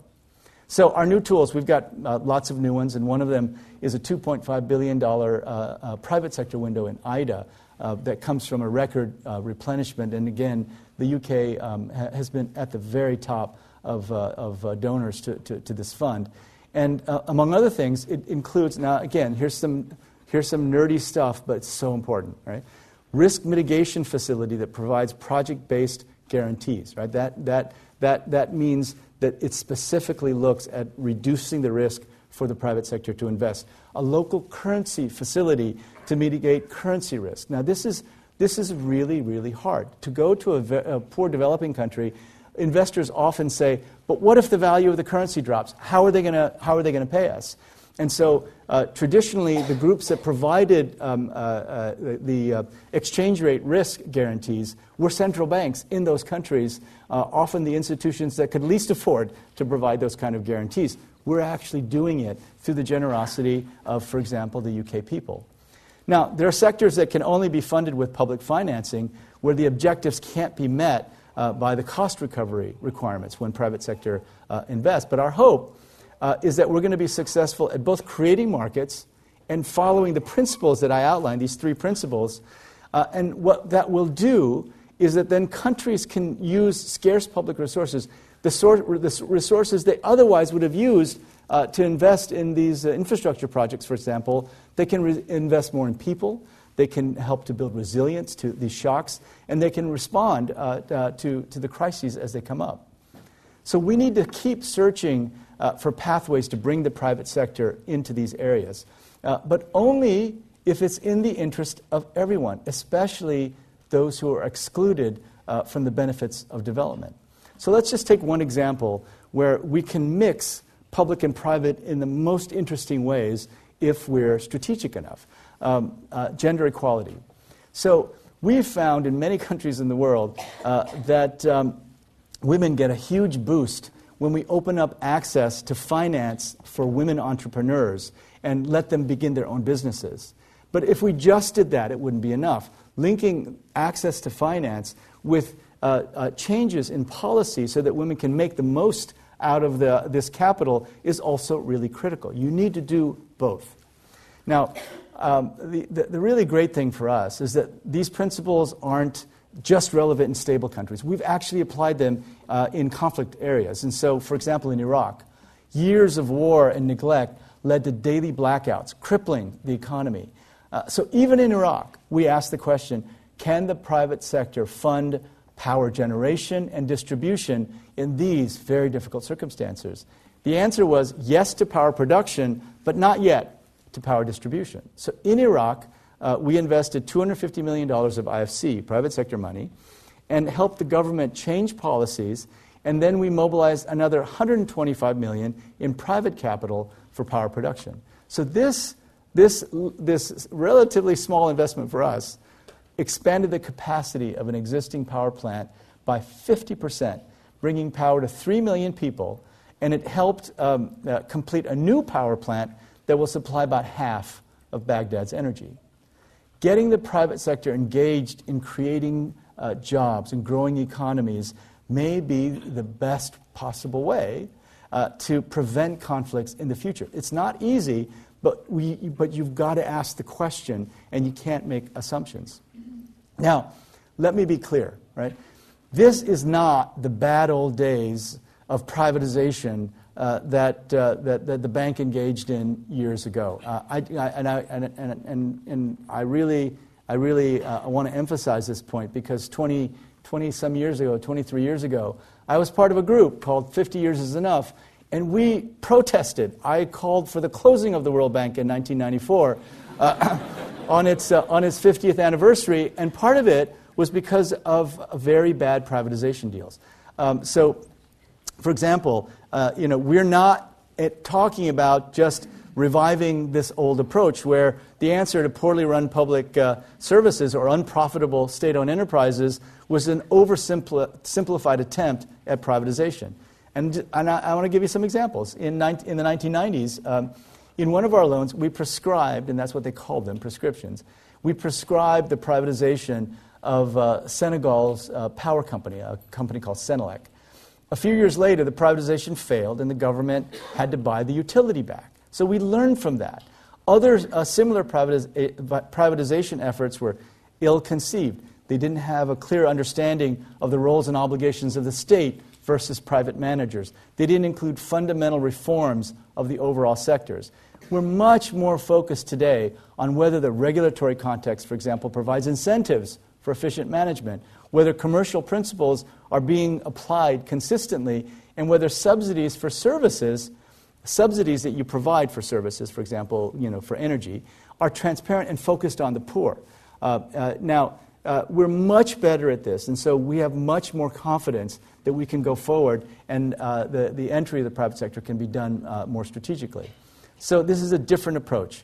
So, our new tools, we've got uh, lots of new ones, and one of them is a $2.5 billion uh, uh, private sector window in IDA uh, that comes from a record replenishment. And again, the UK um, ha- has been at the very top of, of donors to, to, to, this fund. And among other things, it includes, now again, here's some Here's some nerdy stuff, but it's so important, right? Risk mitigation facility that provides project based guarantees, right? That, that, that, that means that it specifically looks at reducing the risk for the private sector to invest. A local currency facility to mitigate currency risk. Now, this is, this is really, really hard. To go to a, ve- a poor developing country, investors often say, but what if the value of the currency drops? How are they going to pay us? And so, uh, traditionally, the groups that provided um, uh, uh, the uh, exchange rate risk guarantees were central banks in those countries, uh, often the institutions that could least afford to provide those kind of guarantees. We're actually doing it through the generosity of, for example, the UK people. Now, there are sectors that can only be funded with public financing where the objectives can't be met uh, by the cost recovery requirements when private sector invests. But our hope uh, is that we're going to be successful at both creating markets and following the principles that I outlined, these three principles. Uh, and what that will do is that then countries can use scarce public resources, the, sor- the resources they otherwise would have used uh, to invest in these uh, infrastructure projects, for example. They can re- invest more in people. They can help to build resilience to these shocks, and they can respond uh, uh, to, to the crises as they come up. So we need to keep searching uh, for pathways to bring the private sector into these areas, uh, but only if it's in the interest of everyone, especially those who are excluded uh, from the benefits of development. So let's just take one example where we can mix public and private in the most interesting ways if we're strategic enough. Um, uh, gender equality. So we've found in many countries in the world uh, that um, women get a huge boost when we open up access to finance for women entrepreneurs and let them begin their own businesses. But if we just did that, it wouldn't be enough. Linking access to finance with uh, uh, changes in policy so that women can make the most out of the, this capital is also really critical. You need to do both. Now, um, the, the, the, really great thing for us is that these principles aren't just relevant in stable countries. We've actually applied them uh, in conflict areas. And so, for example, in Iraq, years of war and neglect led to daily blackouts, crippling the economy. Uh, so, even in Iraq, we asked the question can the private sector fund power generation and distribution in these very difficult circumstances? The answer was yes to power production, but not yet to power distribution. So, in Iraq, uh, we invested $250 million of IFC, private sector money, and helped the government change policies. And then we mobilized another 125 million in private capital for power production. So this, this, this relatively small investment for us expanded the capacity of an existing power plant by 50%, bringing power to 3 million people, and it helped um, uh, complete a new power plant that will supply about half of Baghdad's energy. Getting the private sector engaged in creating uh, jobs and growing economies may be the best possible way uh, to prevent conflicts in the future. It's not easy, but, we, but you've got to ask the question and you can't make assumptions. Now, let me be clear, right? This is not the bad old days of privatization uh, that, uh, that, that, the bank engaged in years ago. Uh, I, I, and, I, and, and, and, I really, I really uh, want to emphasize this point because 20, 20 some years ago, 23 years ago, I was part of a group called 50 Years is Enough, and we protested. I called for the closing of the World Bank in 1994 uh, on, its, uh, on its 50th anniversary, and part of it was because of very bad privatization deals. Um, so, for example, uh, you know, we're not talking about just reviving this old approach where the answer to poorly run public uh, services or unprofitable state owned enterprises was an oversimplified attempt at privatization. And, and I, I want to give you some examples. In, in the 1990s, um, in one of our loans, we prescribed, and that's what they called them, prescriptions, we prescribed the privatization of uh, Senegal's uh, power company, a company called Senelec. A few years later, the privatization failed and the government had to buy the utility back. So we learned from that. Other uh, similar eh, privatization efforts were ill conceived. They didn't have a clear understanding of the roles and obligations of the state versus private managers. They didn't include fundamental reforms of the overall sectors. We're much more focused today on whether the regulatory context, for example, provides incentives for efficient management, whether commercial principles are being applied consistently, and whether subsidies for services, subsidies that you provide for services, for example, you know, for energy, are transparent and focused on the poor. Uh, uh, now, uh, we're much better at this, and so we have much more confidence that we can go forward and uh, the, the entry of the private sector can be done uh, more strategically. So, this is a different approach.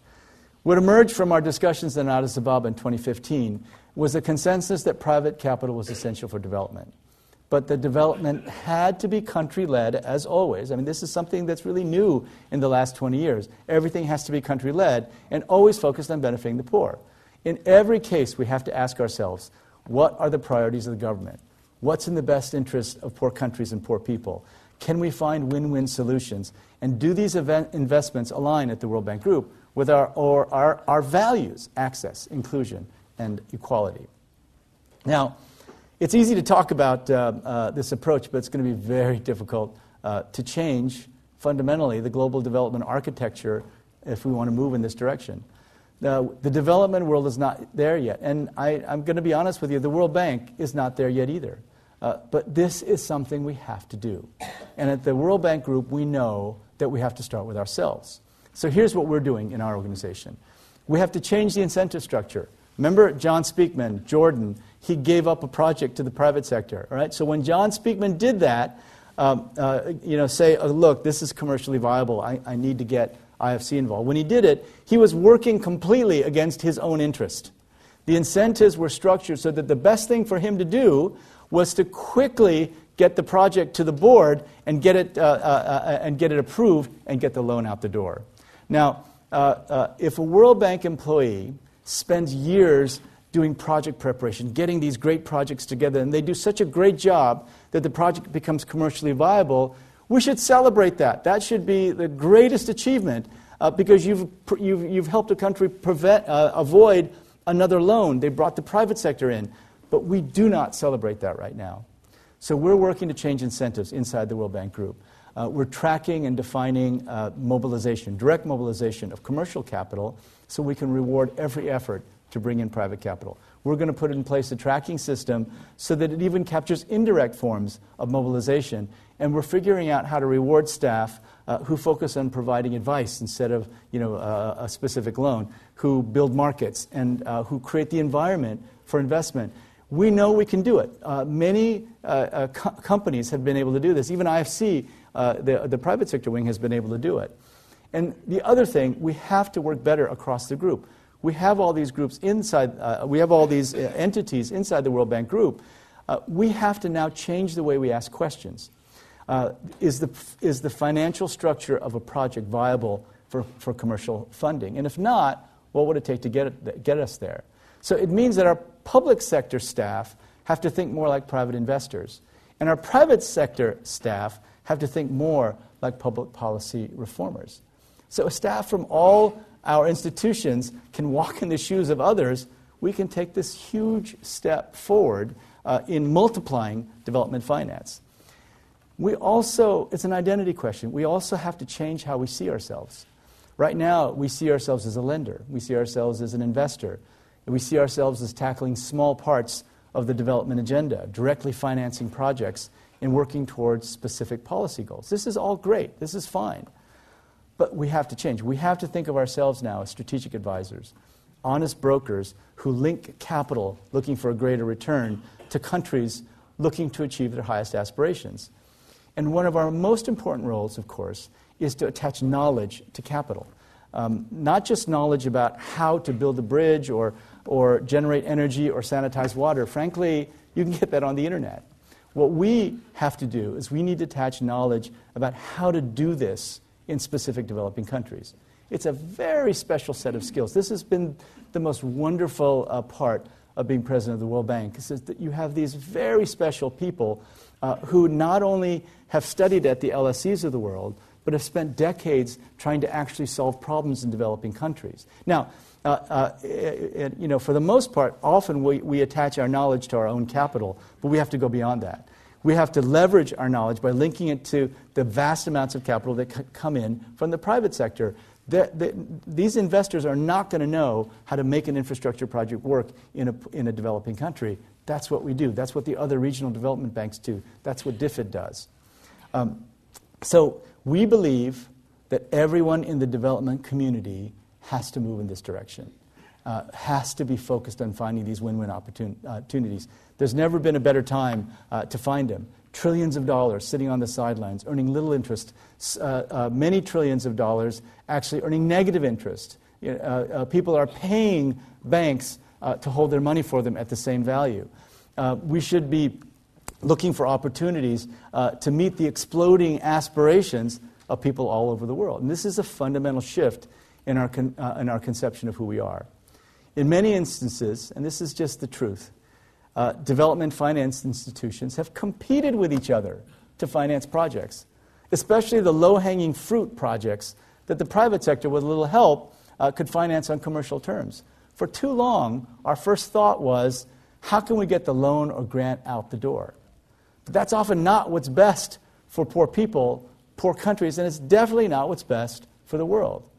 What emerged from our discussions in Addis Ababa in 2015 was a consensus that private capital was essential for development. But the development had to be country led, as always. I mean, this is something that's really new in the last 20 years. Everything has to be country led and always focused on benefiting the poor. In every case, we have to ask ourselves what are the priorities of the government? What's in the best interest of poor countries and poor people? Can we find win win solutions? And do these investments align at the World Bank Group with our, or our, our values access, inclusion, and equality. Now, it's easy to talk about uh, uh, this approach, but it's going to be very difficult uh, to change fundamentally the global development architecture if we want to move in this direction. the development world is not there yet. And I, am going to be honest with you, the World Bank is not there yet either. Uh, but this is something we have to do. And at the World Bank Group, we know that we have to start with ourselves. So here's what we're doing in our organization we have to change the incentive structure. Remember John Speakman, Jordan, he gave up a project to the private sector. Right? So when John Speakman did that, um, uh, you know, say, oh, look, this is commercially viable. I, I need to get IFC involved. When he did it, he was working completely against his own interest. The incentives were structured so that the best thing for him to do was to quickly get the project to the board and get it, uh, uh, uh, and get it approved and get the loan out the door. Now, uh, uh, if a World Bank employee spends years doing project preparation, getting these great projects together, and they do such a great job that the project becomes commercially viable, we should celebrate that. That should be the greatest achievement uh, because you've, you've, you've helped a country prevent, avoid another loan. They brought the private sector in. But we do not celebrate that right now. So we're working to change incentives inside the World Bank Group. Uh, we're tracking and defining uh, mobilization, direct mobilization of commercial capital, so we can reward every effort to bring in private capital. We're going to put in place a tracking system so that it even captures indirect forms of mobilization. And we're figuring out how to reward staff uh, who focus on providing advice instead of you know, uh, a specific loan, who build markets, and uh, who create the environment for investment. We know we can do it. Uh, many uh, uh, co- companies have been able to do this. Even IFC, the, the private sector wing, has been able to do it. And the other thing, we have to work better across the group. We have all these groups inside, uh, we have all these uh, entities inside the World Bank group. we have to now change the way we ask questions. is, the, is the financial structure of a project viable for, for commercial funding? And if not, what would it take to get, it, get us there? So it means that our public sector staff have to think more like private investors, and our private sector staff have to think more like public policy reformers. So, staff from all our institutions can walk in the shoes of others. We can take this huge step forward uh, in multiplying development finance. We also, it's an identity question. We also have to change how we see ourselves. Right now, we see ourselves as a lender, we see ourselves as an investor, we see ourselves as tackling small parts of the development agenda, directly financing projects and working towards specific policy goals. This is all great. This is fine. But we have to change. We have to think of ourselves now as strategic advisors, honest brokers who link capital looking for a greater return to countries looking to achieve their highest aspirations. And one of our most important roles, of course, is to attach knowledge to capital. Um, not just knowledge about how to build a bridge or or generate energy or sanitize water. Frankly, you can get that on the internet. What we have to do is we need to attach knowledge about how to do this in specific developing countries. It's a very special set of skills. This has been the most wonderful uh, part of being president of the World Bank is that you have these very special people uh, who not only have studied at the LSEs of the world, but have spent decades trying to actually solve problems in developing countries. Now, uh, uh, you know, for the most part, often we, we attach our knowledge to our own capital, but we have to go beyond that. We have to leverage our knowledge by linking it to the vast amounts of capital that c- come in from the private sector. The, the, these investors are not going to know how to make an infrastructure project work in a, in a developing country. That's what we do. That's what the other regional development banks do. That's what DFID does. Um, so we believe that everyone in the development community has to move in this direction, uh, has to be focused on finding these win win opportun- uh, opportunities. There's never been a better time uh, to find them. Trillions of dollars sitting on the sidelines, earning little interest, uh, uh, many trillions of dollars actually earning negative interest. Uh, people are paying banks to hold their money for them at the same value. we should be looking for opportunities to meet the exploding aspirations of people all over the world. And this is a fundamental shift in our, con- uh, in our conception of who we are. In many instances, and this is just the truth, uh, development finance institutions have competed with each other to finance projects, especially the low hanging fruit projects that the private sector, with a little help, uh, could finance on commercial terms. For too long, our first thought was how can we get the loan or grant out the door? But that's often not what's best for poor people, poor countries, and it's definitely not what's best for the world.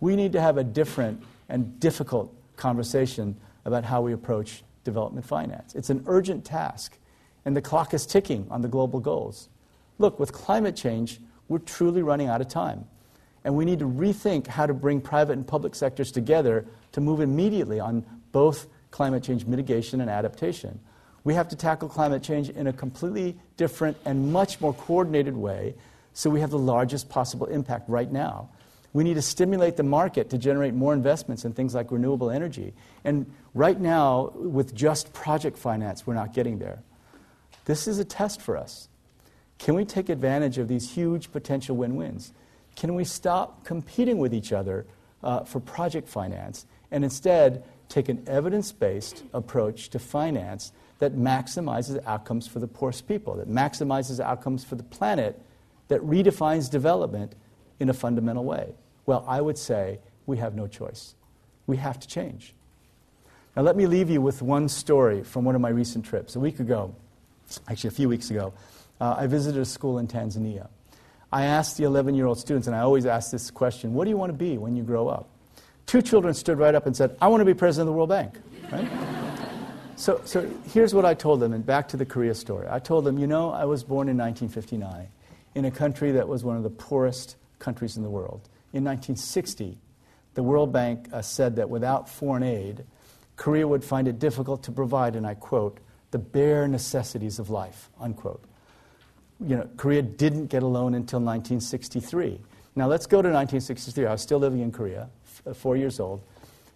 We need to have a different and difficult conversation about how we approach development finance. It's an urgent task, and the clock is ticking on the global goals. Look, with climate change, we're truly running out of time. And we need to rethink how to bring private and public sectors together to move immediately on both climate change mitigation and adaptation. We have to tackle climate change in a completely different and much more coordinated way so we have the largest possible impact right now. We need to stimulate the market to generate more investments in things like renewable energy. And right now, with just project finance, we're not getting there. This is a test for us. Can we take advantage of these huge potential win wins? Can we stop competing with each other uh, for project finance and instead take an evidence based approach to finance that maximizes outcomes for the poorest people, that maximizes outcomes for the planet, that redefines development in a fundamental way? Well, I would say we have no choice. We have to change. Now, let me leave you with one story from one of my recent trips. A week ago, actually, a few weeks ago, uh, I visited a school in Tanzania. I asked the 11 year old students, and I always ask this question what do you want to be when you grow up? Two children stood right up and said, I want to be president of the World Bank. Right? so, so here's what I told them, and back to the Korea story. I told them, you know, I was born in 1959 in a country that was one of the poorest countries in the world. In 1960, the World Bank uh, said that without foreign aid, Korea would find it difficult to provide, and I quote, the bare necessities of life, unquote. You know, Korea didn't get a loan until 1963. Now let's go to 1963. I was still living in Korea, f- uh, four years old.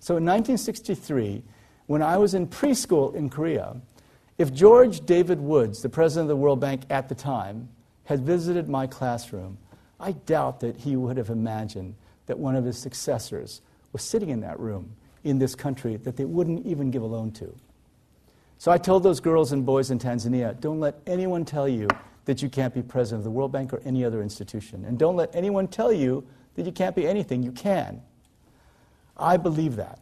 So in 1963, when I was in preschool in Korea, if George David Woods, the president of the World Bank at the time, had visited my classroom, I doubt that he would have imagined that one of his successors was sitting in that room in this country that they wouldn't even give a loan to. So I told those girls and boys in Tanzania don't let anyone tell you that you can't be president of the World Bank or any other institution. And don't let anyone tell you that you can't be anything. You can. I believe that.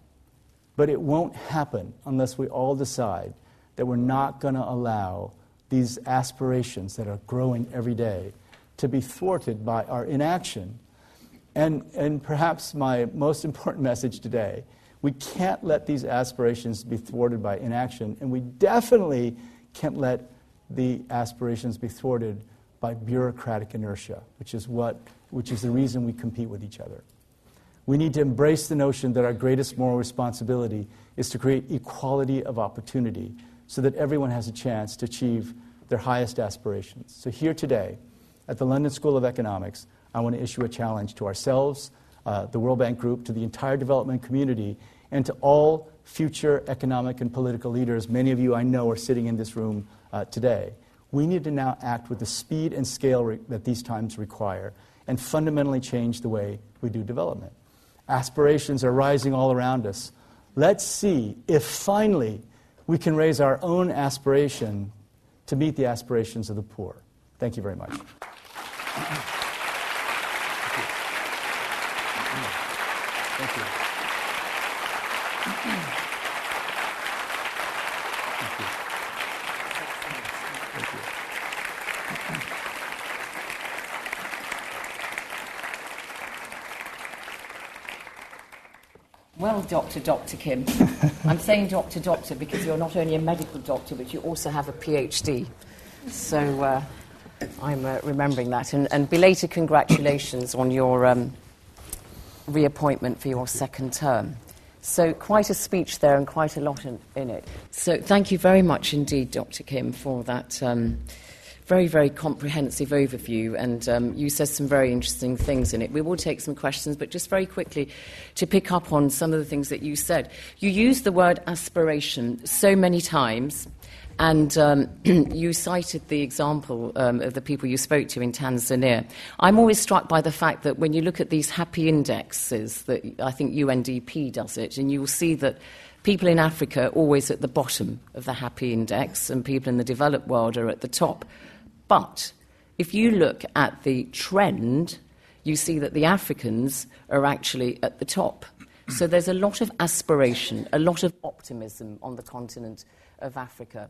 But it won't happen unless we all decide that we're not going to allow these aspirations that are growing every day to be thwarted by our inaction. And, and perhaps my most important message today we can't let these aspirations be thwarted by inaction, and we definitely can't let the aspirations be thwarted by bureaucratic inertia, which is, what, which is the reason we compete with each other. We need to embrace the notion that our greatest moral responsibility is to create equality of opportunity so that everyone has a chance to achieve their highest aspirations. So, here today, at the London School of Economics, I want to issue a challenge to ourselves, uh, the World Bank Group, to the entire development community, and to all future economic and political leaders. Many of you I know are sitting in this room uh, today. We need to now act with the speed and scale re- that these times require and fundamentally change the way we do development. Aspirations are rising all around us. Let's see if finally we can raise our own aspiration to meet the aspirations of the poor. Thank you very much. Thank you. Well, Dr. Dr. Kim, I'm saying Dr. Doctor because you're not only a medical doctor, but you also have a PhD. So uh, I'm uh, remembering that. And, and, belated congratulations on your um, reappointment for your second term. So, quite a speech there and quite a lot in, in it. So, thank you very much indeed, Dr. Kim, for that. Um, very, very comprehensive overview, and um, you said some very interesting things in it. We will take some questions, but just very quickly to pick up on some of the things that you said. You used the word aspiration so many times. And um, you cited the example um, of the people you spoke to in Tanzania. I'm always struck by the fact that when you look at these happy indexes, that I think UNDP does it, and you will see that people in Africa are always at the bottom of the happy index, and people in the developed world are at the top. But if you look at the trend, you see that the Africans are actually at the top. So there's a lot of aspiration, a lot of optimism on the continent of Africa.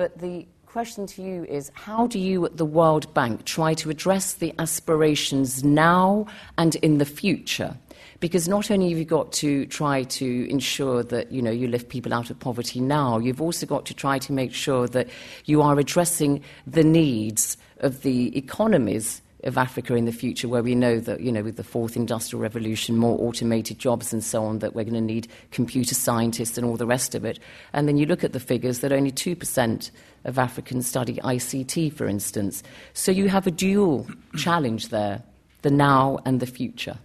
But the question to you is how do you at the World Bank try to address the aspirations now and in the future? Because not only have you got to try to ensure that you know you lift people out of poverty now, you've also got to try to make sure that you are addressing the needs of the economies of Africa in the future, where we know that, you know, with the fourth industrial revolution, more automated jobs and so on, that we're going to need computer scientists and all the rest of it. And then you look at the figures that only 2% of Africans study ICT, for instance. So you have a dual challenge there the now and the future.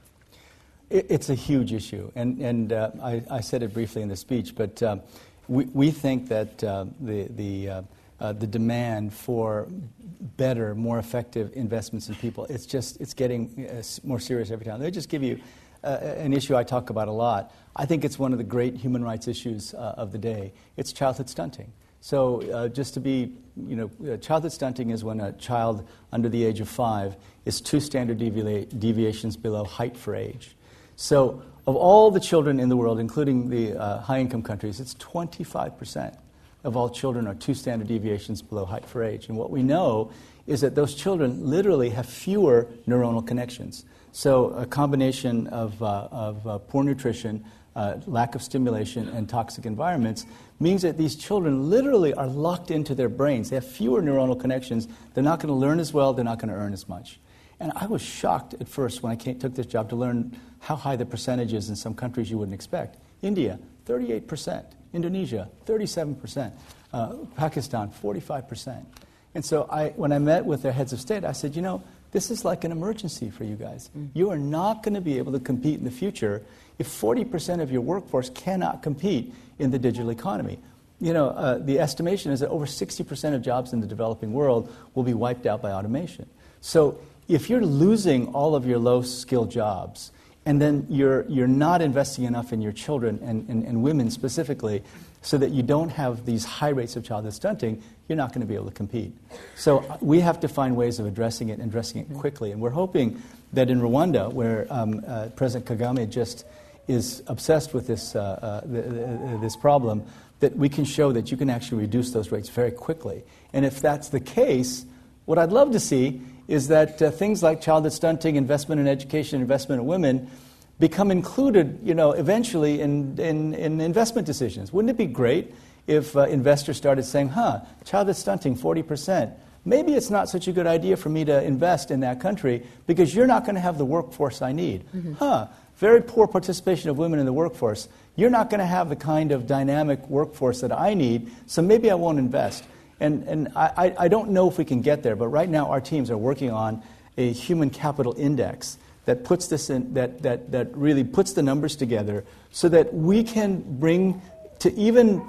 It's a huge issue, and, and uh, I, I, said it briefly in the speech, but uh, we, we think that uh, the, the, uh, uh, the demand for better, more effective investments in people, it's just it's getting uh, more serious every time. Let me just give you an issue I talk about a lot. I think it's one of the great human rights issues of the day. It's childhood stunting. So, uh, just to be, you know, uh, childhood stunting is when a child under the age of five is two standard devi- deviations below height for age. So, of all the children in the world, including the uh, high income countries, it's 25% of all children are two standard deviations below height for age. And what we know is that those children literally have fewer neuronal connections. So, a combination of, uh, of uh, poor nutrition, uh, lack of stimulation, and toxic environments means that these children literally are locked into their brains. They have fewer neuronal connections. They're not going to learn as well, they're not going to earn as much. And I was shocked at first when I came, took this job to learn how high the percentage is in some countries you wouldn't expect. India, 38%. Indonesia, 37%. Uh, Pakistan, 45%. And so I, when I met with their heads of state, I said, you know, this is like an emergency for you guys. Mm. You are not going to be able to compete in the future if 40% of your workforce cannot compete in the digital economy. You know, uh, the estimation is that over 60% of jobs in the developing world will be wiped out by automation. So if you're losing all of your low skilled jobs, and then you're, you're not investing enough in your children and, and, and women specifically, so that you don't have these high rates of childhood stunting, you're not going to be able to compete. So uh, we have to find ways of addressing it and addressing it quickly. And we're hoping that in Rwanda, where um, uh, President Kagame just is obsessed with this, uh, uh, uh, this problem, that we can show that you can actually reduce those rates very quickly. And if that's the case, what I'd love to see is that uh, things like childhood stunting, investment in education, investment in women become included, you know, eventually in, in, in investment decisions. Wouldn't it be great if uh, investors started saying, huh, childhood stunting, 40%. Maybe it's not such a good idea for me to invest in that country because you're not going to have the workforce I need. Mm-hmm. Huh, very poor participation of women in the workforce. You're not going to have the kind of dynamic workforce that I need, so maybe I won't invest. And, and I, I don't know if we can get there, but right now our teams are working on a human capital index that puts this in, that, that, that really puts the numbers together so that we can bring to even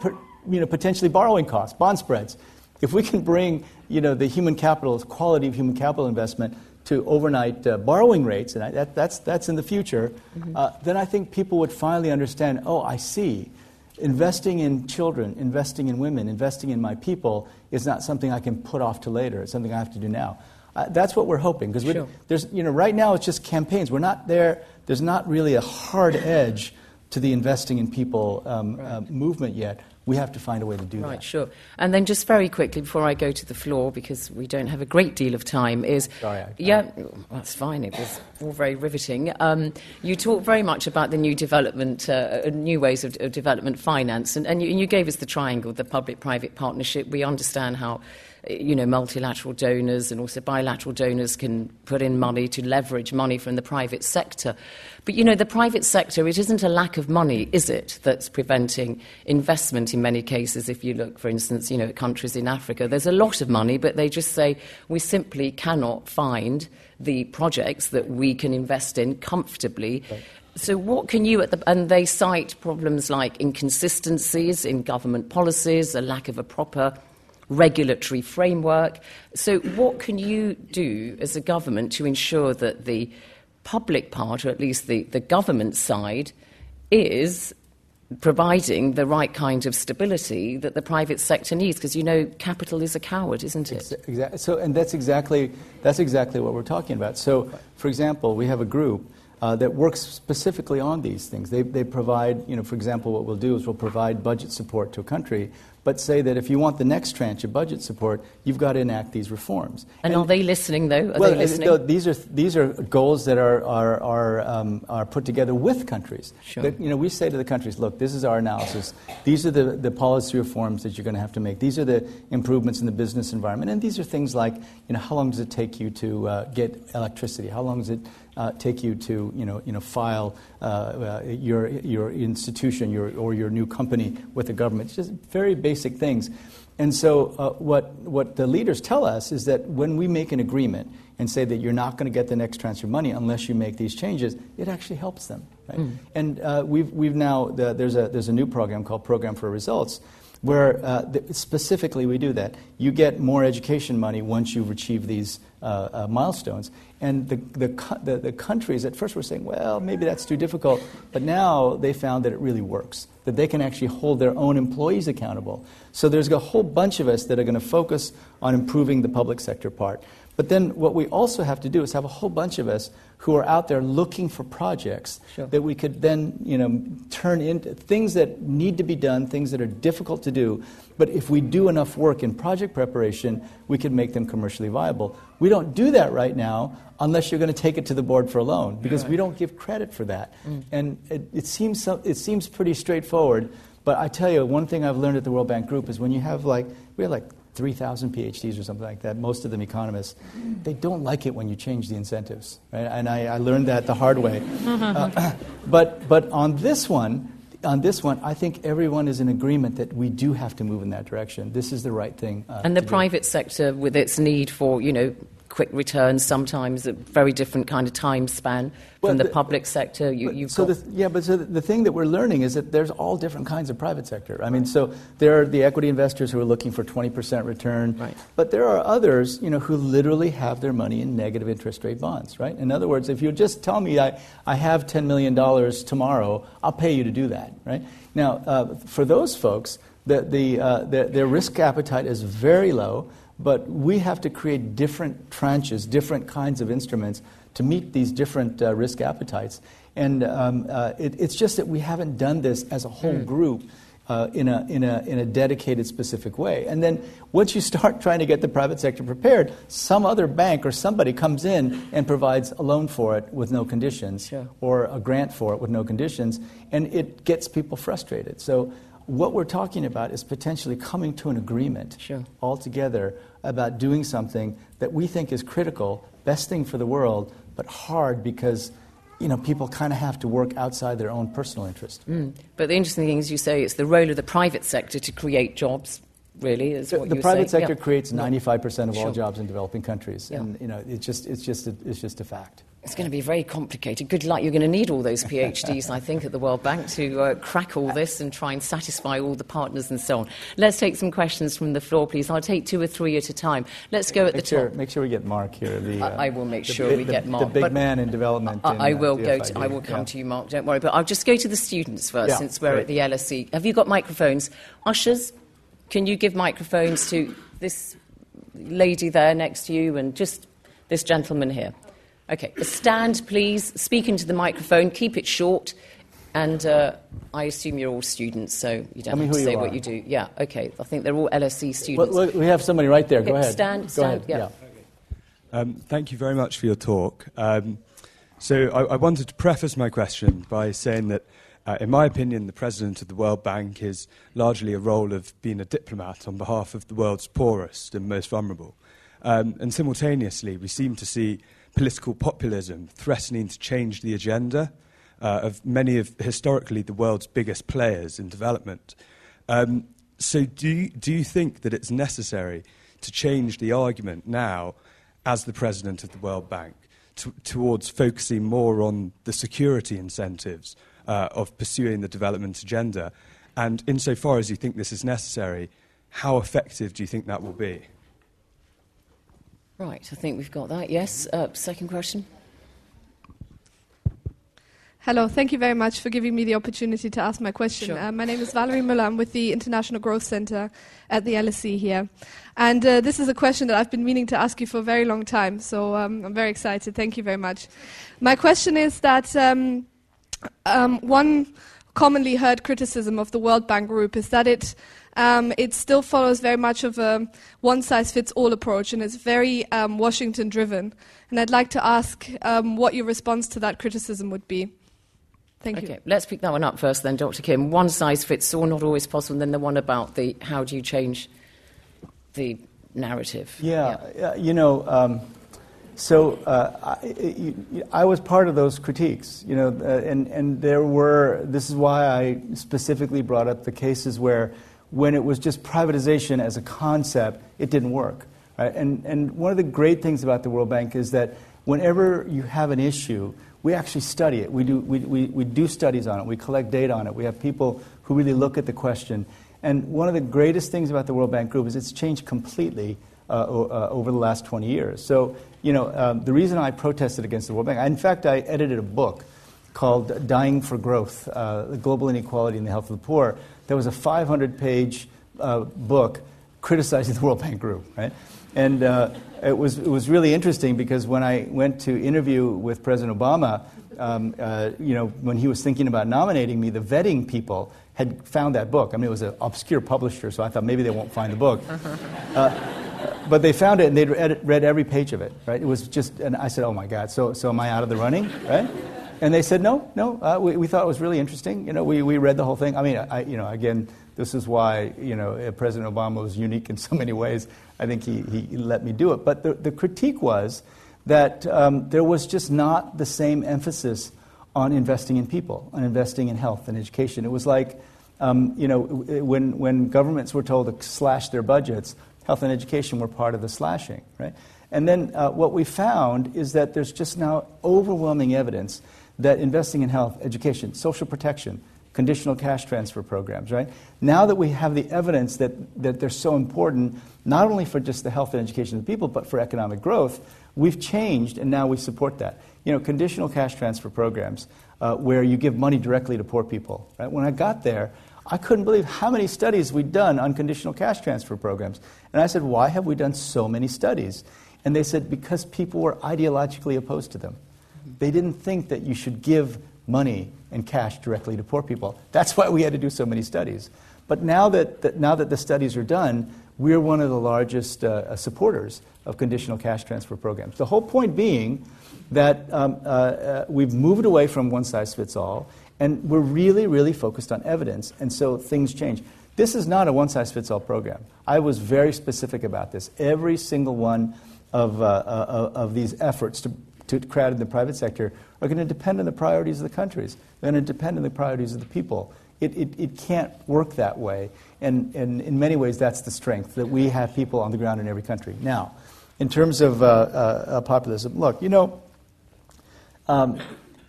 you know, potentially borrowing costs, bond spreads. If we can bring you know, the human capital, quality of human capital investment to overnight uh, borrowing rates, and I, that, that's, that's in the future, mm-hmm. uh, then I think people would finally understand oh, I see. Investing in children, investing in women, investing in my people is not something I can put off to later. It's something I have to do now. Uh, that's what we're hoping because sure. there's you know right now it's just campaigns. We're not there. There's not really a hard edge to the investing in people um, right. uh, movement yet we have to find a way to do right, that. Right, sure. And then just very quickly before I go to the floor, because we don't have a great deal of time, is Sorry, I, yeah, that's fine. It was all very riveting. Um, you talk very much about the new development, uh, new ways of, of, development finance, and, and, you, and you gave us the triangle, the public-private partnership. We understand how you know, multilateral donors and also bilateral donors can put in money to leverage money from the private sector. But, you know, the private sector, it isn't a lack of money, is it, that's preventing investment in many cases. If you look, for instance, you know, at countries in Africa, there's a lot of money, but they just say we simply cannot find the projects that we can invest in comfortably. Right. So, what can you, at the, and they cite problems like inconsistencies in government policies, a lack of a proper regulatory framework. So, what can you do as a government to ensure that the public part, or at least the, the government side, is providing the right kind of stability that the private sector needs? Because you know, capital is a coward, isn't it? Exactly. So, and that's exactly that's exactly what we're talking about. So, for example, we have a group. Uh, that works specifically on these things. They, they provide, you know, for example, what we'll do is we'll provide budget support to a country but say that if you want the next tranche of budget support, you've got to enact these reforms. And, and are they listening, though? Are well, they listening? these, are, these are goals that are, are, are, um, are put together with countries. Sure. That, you know, we say to the countries, look, this is our analysis. These are the, the policy reforms that you're going to have to make. These are the improvements in the business environment. And these are things like, you know, how long does it take you to uh, get electricity? How long does it uh, take you to you know, you know, file uh, uh, your, your institution your, or your new company with the government. It's just very basic things. And so, uh, what, what the leaders tell us is that when we make an agreement and say that you're not going to get the next transfer money unless you make these changes, it actually helps them. Right? Mm. And uh, we've, we've now, the, there's, a, there's a new program called Program for Results where uh, the, specifically we do that. You get more education money once you've achieved these uh, uh, milestones. And the, the, the, the, countries at first were saying, well, maybe that's too difficult. But now they found that it really works, that they can actually hold their own employees accountable. So there's a whole bunch of us that are going to focus on improving the public sector part. But then what we also have to do is have a whole bunch of us who are out there looking for projects sure. that we could then you know, turn into things that need to be done, things that are difficult to do. But if we do enough work in project preparation, we can make them commercially viable. We don't do that right now unless you're going to take it to the board for a loan because right. we don't give credit for that. Mm. And it, it, seems so, it seems pretty straightforward. But I tell you, one thing I've learned at the World Bank Group is when you have like, we have like 3,000 PhDs or something like that, most of them economists, they don't like it when you change the incentives. Right? And I, I learned that the hard way. uh, but, but on this one, on this one, I think everyone is in agreement that we do have to move in that direction. This is the right thing. Uh, and the private do. sector, with its need for, you know, quick returns, sometimes a very different kind of time span well, from the, the, public sector. You, so the, yeah, but so the thing that we're learning is that there's all different kinds of private sector. I mean, so there are the equity investors who are looking for 20% return, right. but there are others, you know, who literally have their money in negative interest rate bonds, right? In other words, if you just tell me I, I have $10 million tomorrow, I'll pay you to do that, right? Now, uh, for those folks, the, the, uh, the, their risk appetite is very low. But we have to create different tranches, different kinds of instruments to meet these different uh, risk appetites. And um, uh, it, it's just that we haven't done this as a whole mm. group. Uh, in, a, in, a, in a dedicated, specific way. And then once you start trying to get the private sector prepared, some other bank or somebody comes in and provides a loan for it with no conditions sure. or a grant for it with no conditions, and it gets people frustrated. So what we're talking about is potentially coming to an agreement sure. altogether about doing something that we think is critical, best thing for the world, but hard because you know, people kind of have to work outside their own personal interest. Mm. But the interesting thing is, you say it's the role of the private sector to create jobs. Really, is the, what the private saying? sector yeah. creates 95% of sure. all jobs in developing countries, yeah. and you know, it's just, it's just, a, it's just a fact. It's going to be very complicated. Good luck. You're going to need all those PhDs, I think, at the World Bank to uh, crack all this and try and satisfy all the partners and so on. Let's take some questions from the floor, please. I'll take two or three at a time. Let's go at make the sure, top. Make sure we get Mark here. The, uh, I will make sure we the, get Mark. The big but man in development. I, in, I will uh, go. To, I will come yeah. to you, Mark. Don't worry. But I'll just go to the students first, yeah, since we're at the LSE. Have you got microphones, ushers? Can you give microphones to this lady there next to you and just this gentleman here? Okay, stand, please. Speak into the microphone. Keep it short. And uh, I assume you're all students, so you don't have to say what you do. Yeah, okay. I think they're all LSE students. Well, we have somebody right there. Go okay, ahead. Stand, Go stand. Ahead. Yeah. yeah. Um, thank you very much for your talk. Um, so I, I, wanted to preface my question by saying that, uh, in my opinion, the president of the World Bank is largely a role of being a diplomat on behalf of the world's poorest and most vulnerable. Um, and simultaneously, we seem to see political populism threatening to change the agenda uh, of many of historically the world's biggest players in development. Um, so, do you, do you think that it's necessary to change the argument now, as the president of the World Bank, to, towards focusing more on the security incentives uh, of pursuing the development agenda? And insofar as you think this is necessary, how effective do you think that will be? Right, I think we've got that. Yes, uh, second question. Hello, thank you very much for giving me the opportunity to ask my question. Sure. Uh, my name is Valerie Muller. I'm with the International Growth Center at the LSE here. And uh, this is a question that I've been meaning to ask you for a very long time, so um, I'm very excited. Thank you very much. My question is that um, um, one commonly heard criticism of the World Bank Group is that it um, it still follows very much of a one size fits all approach and it's very um, Washington driven. And I'd like to ask um, what your response to that criticism would be. Thank okay, you. let's pick that one up first, then, Dr. Kim. One size fits all, not always possible, and then the one about the how do you change the narrative. Yeah, yeah. you know, um, so uh, I, I, was part of those critiques, you know, uh, and, and there were, this is why I specifically brought up the cases where when it was just privatization as a concept, it didn't work. Right? And, and one of the great things about the World Bank is that whenever you have an issue, we actually study it. We do, we, we, we do studies on it. We collect data on it. We have people who really look at the question. And one of the greatest things about the World Bank Group is it's changed completely uh, uh, over the last 20 years. So, you know, um, the reason I protested against the World Bank, I, in fact, I edited a book called Dying for Growth uh, Global Inequality and the Health of the Poor. There was a 500 page uh, book criticizing the World Bank Group, right? And uh, it, was, it was really interesting because when I went to interview with President Obama, um, uh, you know, when he was thinking about nominating me, the vetting people had found that book. I mean, it was an obscure publisher, so I thought maybe they won't find the book. Uh, but they found it and they'd read, read, every page of it, right? It was just, and I said, oh my God, so, so am I out of the running, right? And they said, no, no, uh, we, we thought it was really interesting. You know, we, we read the whole thing. I mean, I, you know, again, this is why, you know, uh, President Obama was unique in so many ways. I think he, he let me do it. But the, the critique was that um, there was just not the same emphasis on investing in people, on investing in health and education. It was like, um, you know, when, when governments were told to slash their budgets, health and education were part of the slashing, right? And then uh, what we found is that there's just now overwhelming evidence that investing in health, education, social protection, conditional cash transfer programs, right? Now that we have the evidence that, that they're so important, not only for just the health and education of the people, but for economic growth, we've changed and now we support that. You know, conditional cash transfer programs uh, where you give money directly to poor people, right? When I got there, I couldn't believe how many studies we'd done on conditional cash transfer programs. And I said, Why have we done so many studies? And they said, Because people were ideologically opposed to them. They didn't think that you should give money and cash directly to poor people. That's why we had to do so many studies. But now that, that now that the studies are done, we're one of the largest uh, supporters of conditional cash transfer programs. The whole point being that um, uh, uh, we've moved away from one size fits all, and we're really, really focused on evidence, and so things change. This is not a one size fits all program. I was very specific about this. Every single one of, uh, uh, of these efforts to, to crowd in the private sector are going to depend on the priorities of the countries, they're going to depend on the priorities of the people. It, it, it can't work that way. And, and in many ways, that's the strength that we have people on the ground in every country. Now, in terms of uh, uh, populism, look, you know, um,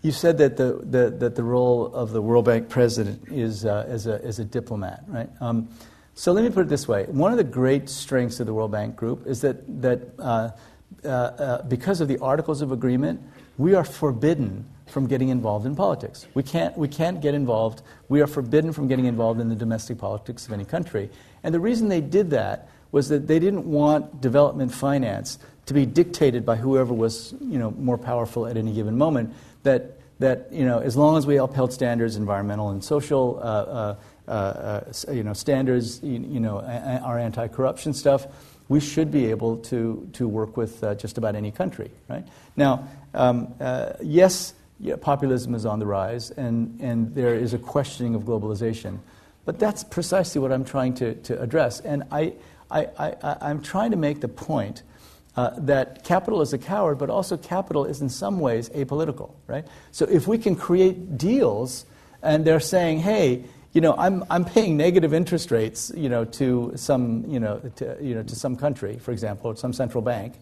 you said that the, the, that the role of the World Bank president is uh, as, a, as a diplomat, right? Um, so let me put it this way. One of the great strengths of the World Bank Group is that, that uh, uh, because of the Articles of Agreement, we are forbidden from getting involved in politics. We can't, we can't get involved. We are forbidden from getting involved in the domestic politics of any country. And the reason they did that was that they didn't want development finance to be dictated by whoever was you know, more powerful at any given moment. That that you know, as long as we upheld standards, environmental and social, uh, uh, uh, uh you know, standards, you, you, know, our anti-corruption stuff, we should be able to, to work with uh, just about any country, right? Now, um, uh, yes, yeah, populism is on the rise, and, and there is a questioning of globalization. But that's precisely what I'm trying to, to address. And I, I, I, I'm trying to make the point uh, that capital is a coward, but also capital is in some ways apolitical, right? So if we can create deals and they're saying, hey, you know, I'm, I'm paying negative interest rates, you know, to some, you know, to, you know, to some country, for example, some central bank,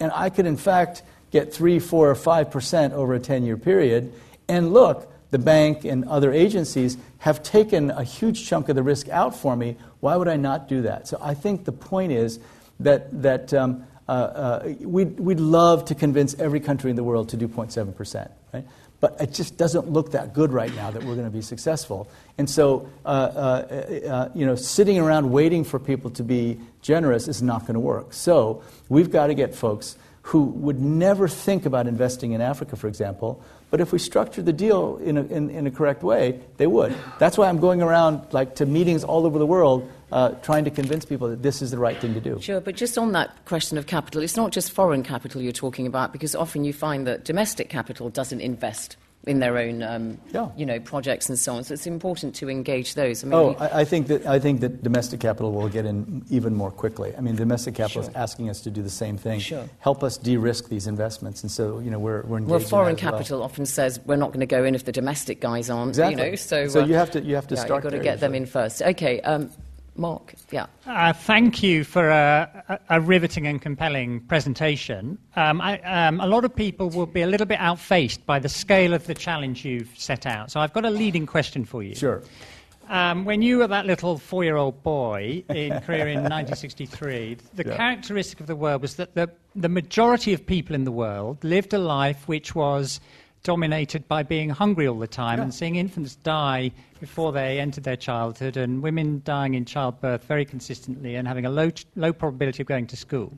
and I could in fact get three, four, or five percent over a 10-year period, and look, the bank and other agencies have taken a huge chunk of the risk out for me. Why would I not do that? So I think the point is that, that um, uh, uh, we'd, we'd love to convince every country in the world to do 0.7%, right? But it just doesn't look that good right now that we're going to be successful. And so, uh, uh, uh, you know, sitting around waiting for people to be generous is not going to work. So we've got to get folks who would never think about investing in Africa, for example, but if we structured the deal in a, in, in a correct way, they would. That's why I'm going around like to meetings all over the world uh, trying to convince people that this is the right thing to do. Sure, but just on that question of capital, it's not just foreign capital you're talking about because often you find that domestic capital doesn't invest in their own, um, Yeah. you know, projects and so on. So it's important to engage those. I mean, Oh, I, I think that I think that domestic capital will get in even more quickly. I mean, domestic capital Sure. is asking us to do the same thing. Sure. Help us de-risk these investments, and so you know we're we're engaged. well, foreign as well. capital often says we're not going to go in if the domestic guys aren't. Exactly. You know, so So uh, you have to- you have to yeah, start You've got to get them in first. Okay, um, Mark. Yeah. Uh, thank you for a, a, a riveting and compelling presentation. Um, I, um, a lot of people will be a little bit outfaced by the scale of the challenge you've set out. So I've got a leading question for you. Sure. Um, when you were that little four year old boy in Korea in 1963, the Yeah. characteristic of the world was that the, the majority of people in the world lived a life which was dominated by being hungry all the time and seeing infants die before they entered their childhood and women dying in childbirth very consistently and having a low, low probability of going to school.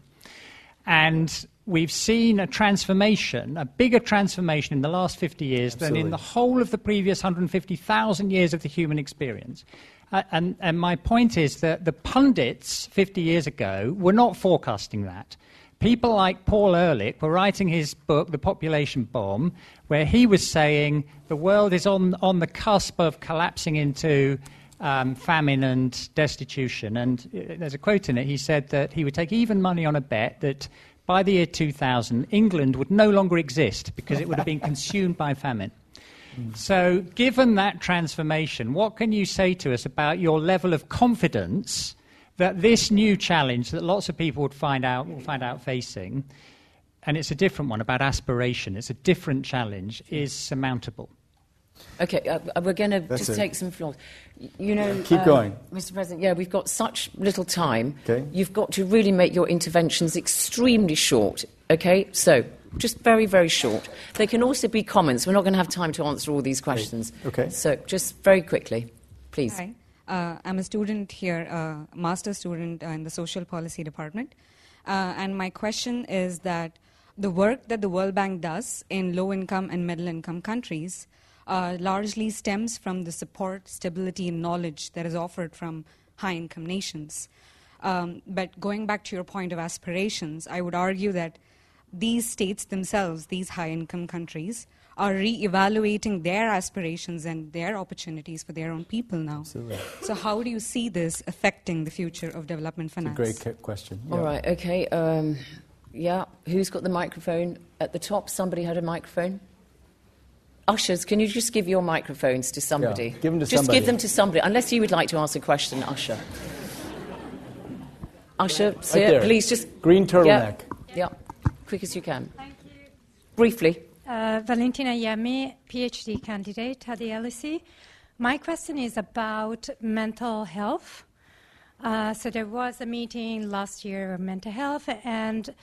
And we've seen a transformation, a bigger transformation in the last 50 years than in the whole of the previous 150,000 years of the human experience. Uh, and, and my point is that the pundits 50 years ago were not forecasting that. People like Paul Ehrlich were writing his book, The Population Bomb, where he was saying the world is on, on the cusp of collapsing into um, famine and destitution. And uh, there's a quote in it. He said that he would take even money on a bet that by the year 2000, England would no longer exist because it would have been consumed by famine. So, given that transformation, what can you say to us about your level of confidence that this new challenge that lots of people would find out will find out facing, and it's a different one about aspiration, it's a different challenge, is surmountable? Okay, uh, uh, we're going to just it. take some floors. You know, Keep um, going. Mr. President. Yeah, we've got such little time. Okay. You've got to really make your interventions extremely short. Okay, so just very, very short. They can also be comments. We're not going to have time to answer all these questions. Okay. So just very quickly, please. Hi. Uh, I'm a student here, uh, master student uh, in the social policy department. Uh, and my question is that the work that the World Bank does in low income and middle income countries uh, largely stems from the support, stability, and knowledge that is offered from high income nations. Um, but going back to your point of aspirations, I would argue that these states themselves, these high income countries, are re-evaluating their aspirations and their opportunities for their own people now. Absolutely. So, how do you see this affecting the future of development It's a finance? great question. All Yeah. right, okay. Um, yeah, who's got the microphone at the top? Somebody had a microphone? Ushers, can you just give your microphones to somebody? Yeah, give them to just somebody. give them to somebody, unless you would like to ask a question, Usher. Usher, sir, there. please just. Green turtleneck. Yeah, yeah, quick as you can. Thank you. Briefly. Uh, Valentina Yemi, PhD candidate at the LSE. My question is about mental health. Uh, so there was a meeting last year on mental health, and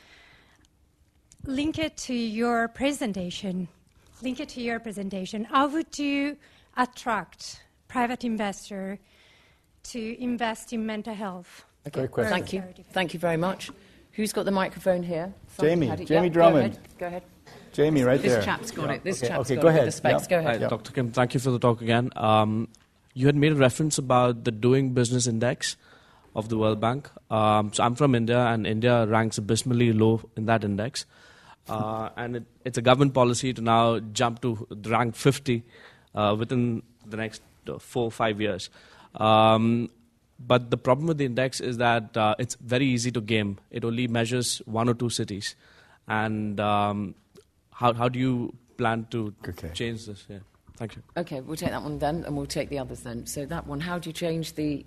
link it to your presentation. Link it to your presentation. How would you attract private investor to invest in mental health? Okay, Great question. Thank you. Thank you very much. Who's got the microphone here? Somebody Jamie. Jamie Yeah, Drummond. Go ahead. Go ahead. Jamie, right This there. This chap's got Yeah. it. This okay. chap's okay, got go it ahead. the specs. Yeah. Go ahead. Hi, Dr. Kim, thank you for the talk again. Um, you had made a reference about the Doing Business Index of the World Bank. Um, so I'm from India, and India ranks abysmally low in that index. Uh, and it, it's a government policy to now jump to rank 50 uh, within the next uh, four or five years. Um, but the problem with the index is that uh, it's very easy to game. It only measures one or two cities. And um, how, how do you plan to change this? Yeah. Thank you. Okay, we'll take that one then, and we'll take the others then. So that one, how do you change the?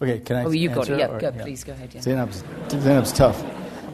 Okay, can I? Oh, you got it. Yeah, or- go, please go ahead. Yeah. Zeinab's, Zeinab's tough.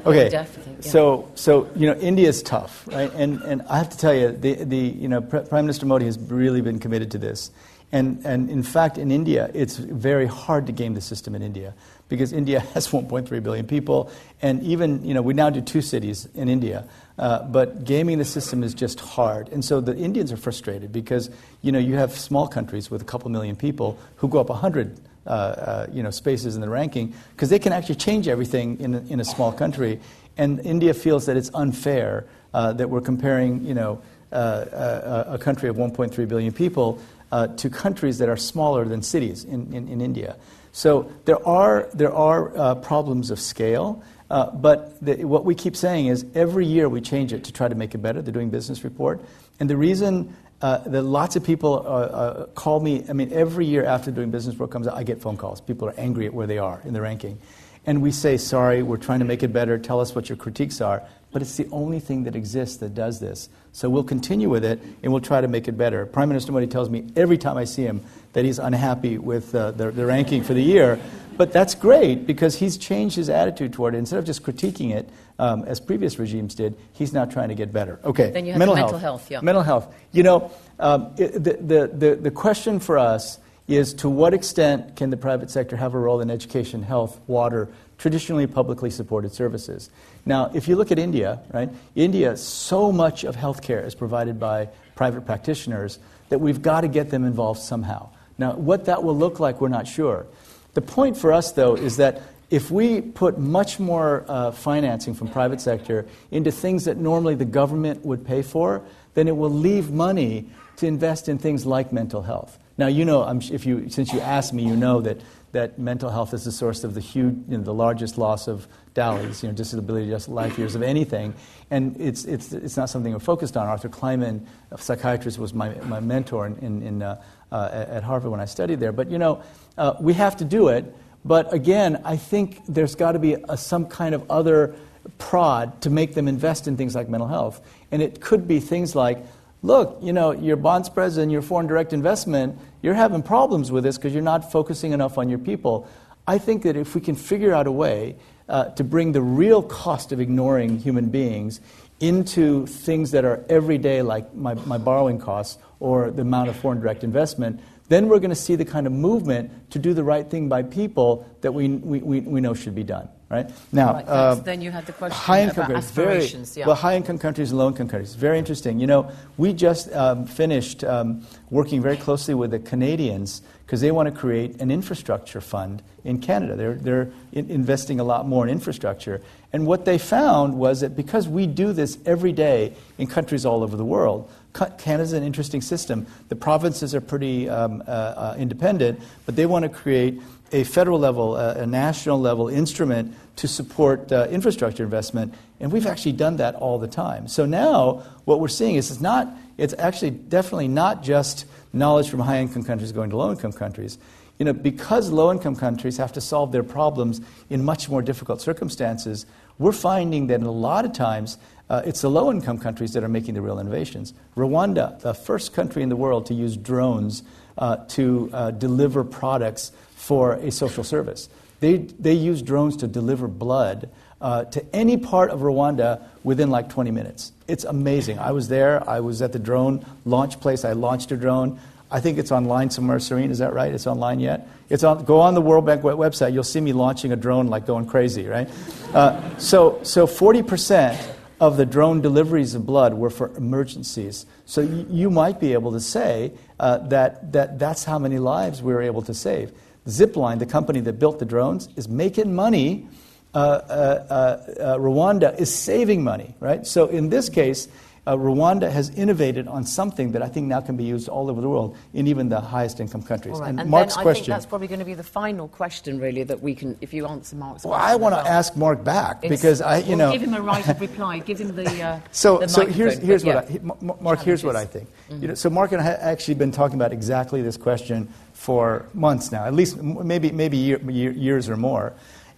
Okay, deaf, I think, yeah. so so you know India's tough, right? And and I have to tell you, the the you know Prime Minister Modi has really been committed to this, and and in fact in India it's very hard to game the system in India because India has 1.3 billion people, and even you know we now do two cities in India. Uh, but gaming the system is just hard, and so the Indians are frustrated because you know you have small countries with a couple million people who go up 100 uh, uh, you know, spaces in the ranking because they can actually change everything in a, in a small country. And India feels that it's unfair uh, that we're comparing, you know, uh, uh, a country of 1.3 billion people uh, to countries that are smaller than cities in, in, in India. So there are, there are problems of scale. But the, what we keep saying is every year we change it to try to make it better, the Doing Business report. And the reason uh, that lots of people uh, uh, call me. I mean, every year after Doing Business Report comes out, I get phone calls. People are angry at where they are in the ranking. And we say, sorry, we're trying to make it better. Tell us what your critiques are. But it's the only thing that exists that does this. So we'll continue with it and we'll try to make it better. Prime Minister Modi tells me every time I see him that he's unhappy with uh, the, the ranking for the year. But that's great because he's changed his attitude toward it. Instead of just critiquing it, um, as previous regimes did, he's now trying to get better. Okay, Then you have mental, the mental health. health, yeah. Mental health. You know, um, it, the, the, the, the question for us is to what extent can the private sector have a role in education, health, water, traditionally publicly supported services? Now, if you look at India, right, India, so much of healthcare is provided by private practitioners that we've got to get them involved somehow. Now, what that will look like, we're not sure. The point for us, though, is that if we put much more uh, financing from private sector into things that normally the government would pay for, then it will leave money to invest in things like mental health. Now, you know, if you, since you asked me, you know that, that mental health is the source of the huge, you know, the largest loss of DALYs, you know, disability just life years of anything. And it's, it's, it's not something we're focused on. Arthur Kleinman, a psychiatrist, was my, my mentor in, in, in uh, uh, at Harvard when I studied there. But, you know, uh, we have to do it. But again, I think there's got to be a, some kind of other prod to make them invest in things like mental health. And it could be things like, look, you know, your bond spreads and your foreign direct investment, you're having problems with this because you're not focusing enough on your people. I think that if we can figure out a way uh, to bring the real cost of ignoring human beings into things that are everyday, like my, my borrowing costs or the amount of foreign direct investment, then we're going to see the kind of movement to do the right thing by people that we, we, we, we know should be done. Right now, Right, uh. Then you had the question high income about countries, very, yeah. well, high income countries and low income countries, very interesting. You know, we just um, finished um, working very closely with the Canadians because they want to create an infrastructure fund in Canada. They're, they're in- investing a lot more in infrastructure. And what they found was that because we do this every day in countries all over the world, Canada's an interesting system. The provinces are pretty um, uh, uh, independent, but they want to create a federal level, uh, a national level instrument to support uh, infrastructure investment, and we've actually done that all the time. So now what we're seeing is it's not, it's actually definitely not just knowledge from high income countries going to low income countries. You know, because low income countries have to solve their problems in much more difficult circumstances, we're finding that a lot of times uh, it's the low income countries that are making the real innovations. Rwanda, the first country in the world to use drones uh, to uh, deliver products for a social service. They, they use drones to deliver blood uh, to any part of Rwanda within like 20 minutes. It's amazing. I was there. I was at the drone launch place. I launched a drone. I think it's online somewhere, Serene. Is that right? It's online yet? It's on, go on the World Bank website. You'll see me launching a drone like going crazy, right? Uh, so, so 40% of the drone deliveries of blood were for emergencies. So you might be able to say uh, that, that that's how many lives we were able to save. Zipline, the company that built the drones, is making money. Uh, uh, uh, uh, Rwanda is saving money, right? So in this case, uh, Rwanda has innovated on something that I think now can be used all over the world in even the highest income countries. All right. And, And, Mark's then I question. think that's probably going to be the final question, really, that we can, if you answer Mark's well, question. I want to well. ask Mark back It's- because I, you we'll know. give him a right of reply. Give him the. Uh, So, the so here's, here's but what I, yeah. he- M- Mark, here's what I think. You know, so Mark and I have actually been talking about exactly this question for months now, at least maybe, maybe year, year, years or more.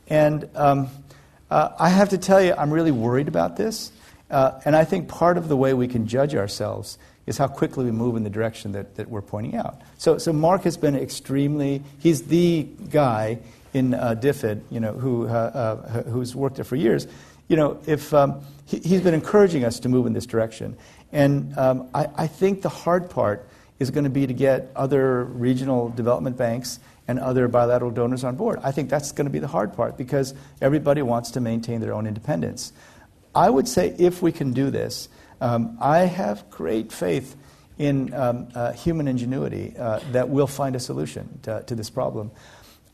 And um, uh, I have to tell you, I'm really worried about this. Uh, and I think part of the way we can judge ourselves is how quickly we move in the direction that, that we're pointing out. So, so Mark has been extremely, he's the guy in uh, DFID, you know, who, uh, uh, who's worked there for years. You know, if, um, he, he's been encouraging us to move in this direction. And um, I, I think the hard part is going to be to get other regional development banks and other bilateral donors on board. I think that's going to be the hard part because everybody wants to maintain their own independence. I would say if we can do this, um, I have great faith in um, uh, human ingenuity uh, that we'll find a solution to, to this problem.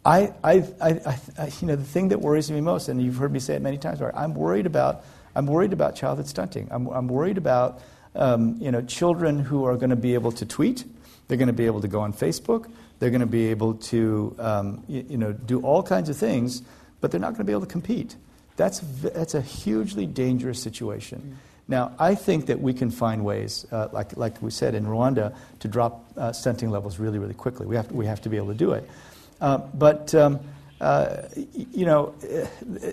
I, I, I, I, you know, the thing that worries me most, and you've heard me say it many times, I'm worried about, I'm worried about childhood stunting. I'm, I'm worried about um, you know, children who are going to be able to tweet, they're going to be able to go on Facebook, they're going to be able to um, you, you know, do all kinds of things, but they're not going to be able to compete. That's, that's a hugely dangerous situation. Now, I think that we can find ways, uh, like, like we said in Rwanda, to drop uh, stunting levels really, really quickly. We have to, we have to be able to do it. Uh, but, um, uh, you know,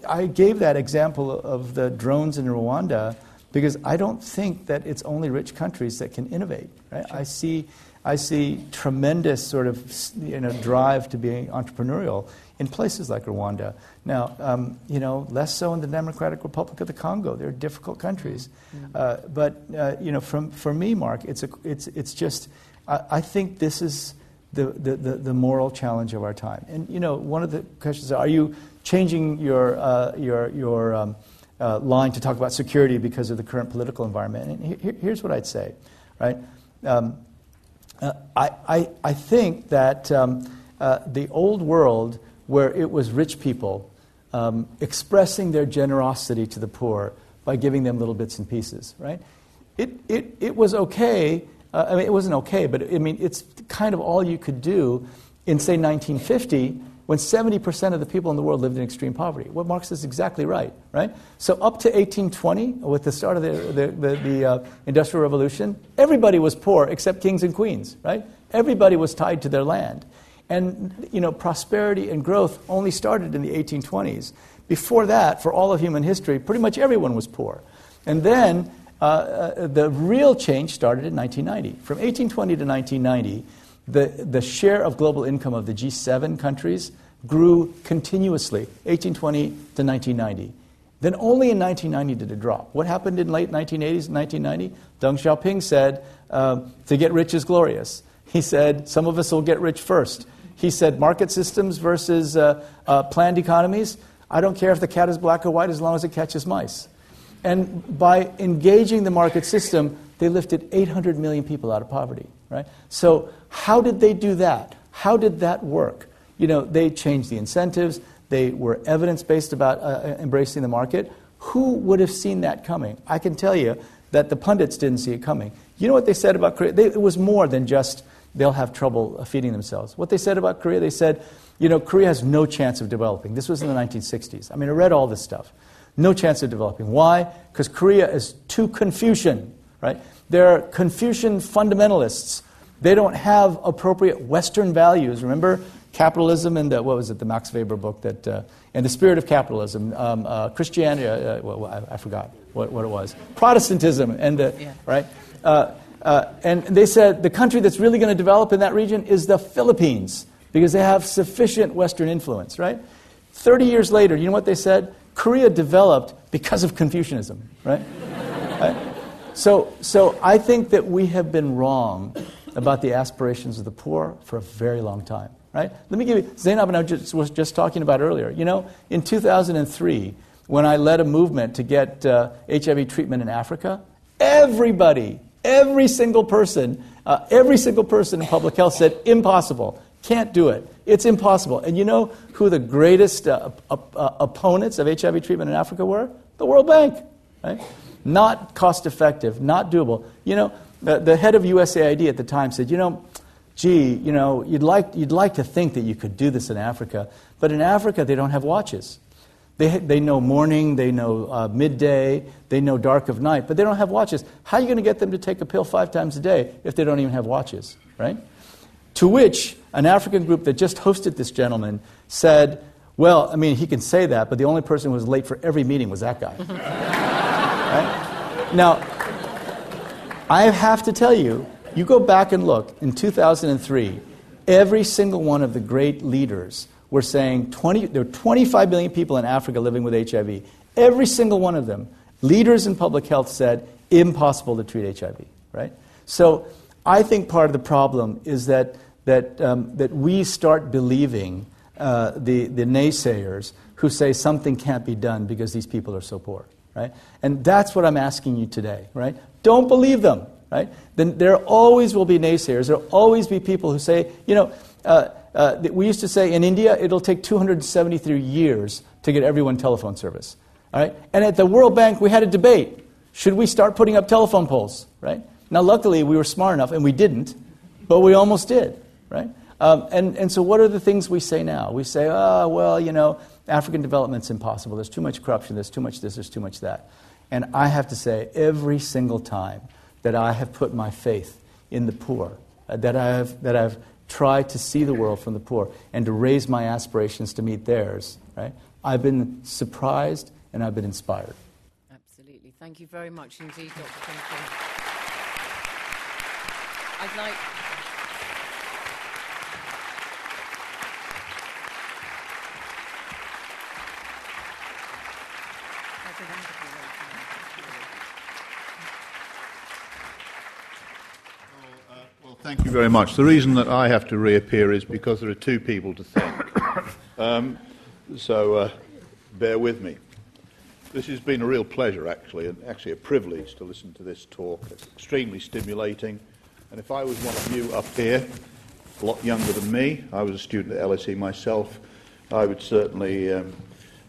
I gave that example of the drones in Rwanda because I don't think that it's only rich countries that can innovate. Right? Sure. I see, I see tremendous sort of you know drive to be entrepreneurial in places like Rwanda. Now, um, you know, less so in the Democratic Republic of the Congo. They're difficult countries. Mm-hmm. Uh, but uh, you know, from, for me, Mark, it's a, it's it's just I, I think this is. The, the, the, the, moral challenge of our time. And, you know, one of the questions are you changing your, uh, your, your um, uh, line to talk about security because of the current political environment. And he, here's what I'd say, right? Um, uh, I, I, I, think that um, uh, the old world, where it was rich people um, expressing their generosity to the poor by giving them little bits and pieces, right? It, it, it was okay. Uh, I mean, it wasn't okay, but I mean, it's kind of all you could do in, say, 1950 when 70% of the people in the world lived in extreme poverty. What Mark's is exactly right, right? So up to 1820, with the start of the, the, the, the uh, Industrial Revolution, everybody was poor except kings and queens, right? Everybody was tied to their land. And, you know, prosperity and growth only started in the 1820s. Before that, for all of human history, pretty much everyone was poor. And then uh, uh, the real change started in 1990. From 1820 to 1990, the, the share of global income of the G7 countries grew continuously, 1820 to 1990. Then only in 1990 did it drop. What happened in late 1980s and 1990? Deng Xiaoping said, uh, to get rich is glorious. He said, some of us will get rich first. He said, market systems versus uh, uh, planned economies. I don't care if the cat is black or white as long as it catches mice. And by engaging the market system, they lifted 800 million people out of poverty. Right? So how did they do that? How did that work? You know, they changed the incentives. They were evidence based about uh, uh, embracing the market. Who would have seen that coming? I can tell you that the pundits didn't see it coming. You know what they said about Korea? It was more than just they'll have trouble uh, feeding themselves. What they said about Korea, they said, you know, Korea has no chance of developing. This was in the 1960s. I mean, I read all this stuff. No chance of developing. Why? Because Korea is too Confucian, right? They're Confucian fundamentalists they don't have appropriate Western values. Remember capitalism and the, what was it, the Max Weber book that, uh, and the spirit of capitalism, um, uh, Christianity, uh, uh well, I, I, forgot what, what it was, Protestantism, and the, yeah. right? Uh, and they said the country that's really going to develop in that region is the Philippines because they have sufficient Western influence, right? 30 years later, you know what they said? Korea developed because of Confucianism, right? right? So, so I think that we have been wrong about the aspirations of the poor for a very long time. Right? Let me give you, Zeinab and I just, was just talking about earlier. You know, in 2003, when I led a movement to get uh, HIV treatment in Africa, everybody, every single person, uh, every single person in public health said, impossible, can't do it. It's impossible. And you know who the greatest uh, opponents of HIV treatment in Africa were? The World Bank. Right? Not cost effective, not doable. You know, the, the head of USAID at the time said, you know, gee, you know, you'd like, you'd like to think that you could do this in Africa, but in Africa they don't have watches. They, they know morning, they know uh, midday, they know dark of night, but they don't have watches. How are you going to get them to take a pill five times a day if they don't even have watches, right? To which an African group that just hosted this gentleman said, well, I mean, he can say that, but the only person who was late for every meeting was that guy. right? Now, I have to tell you, you go back and look, in 2003, every single one of the great leaders were saying 20, there are 25 million people in Africa living with HIV. Every single one of them, leaders in public health said, impossible to treat HIV, right? So I think part of the problem is that, that, um, that we start believing uh, the, the naysayers who say something can't be done because these people are so poor right? And that's what I'm asking you today, right? Don't believe them, right? Then there always will be naysayers. There will always be people who say, you know, uh, uh, we used to say in India it'll take 273 years to get everyone telephone service, all right? And at the World Bank we had a debate: should we start putting up telephone poles, right? Now, luckily we were smart enough and we didn't, but we almost did, right? Um, and, and so, what are the things we say now? We say, oh, well, you know, African development's impossible. There's too much corruption. There's too much this. There's too much that. And I have to say, every single time that I have put my faith in the poor, uh, that, I have, that I've tried to see the world from the poor and to raise my aspirations to meet theirs, right, I've been surprised and I've been inspired. Absolutely. Thank you very much indeed, Dr. Kimpton. I'd like. Well, thank you very much. The reason that I have to reappear is because there are two people to thank. Um, so uh, bear with me. This has been a real pleasure, actually, and actually a privilege to listen to this talk. It's extremely stimulating. And if I was one of you up here, a lot younger than me, I was a student at LSE myself, I would certainly um,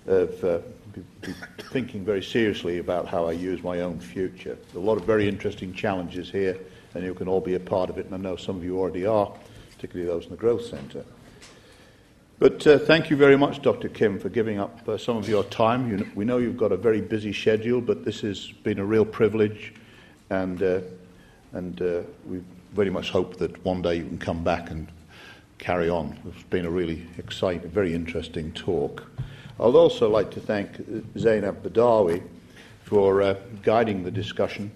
have, uh, be, thinking very seriously about how I use my own future. A lot of very interesting challenges here, and you can all be a part of it, and I know some of you already are, particularly those in the Growth Centre. But uh, thank you very much, Dr. Kim, for giving up uh, some of your time. You we know you've got a very busy schedule, but this has been a real privilege, and, uh, and uh, we very much hope that one day you can come back and carry on. It's been a really exciting, very interesting talk. I'd also like to thank Zeinab Badawi for uh, guiding the discussion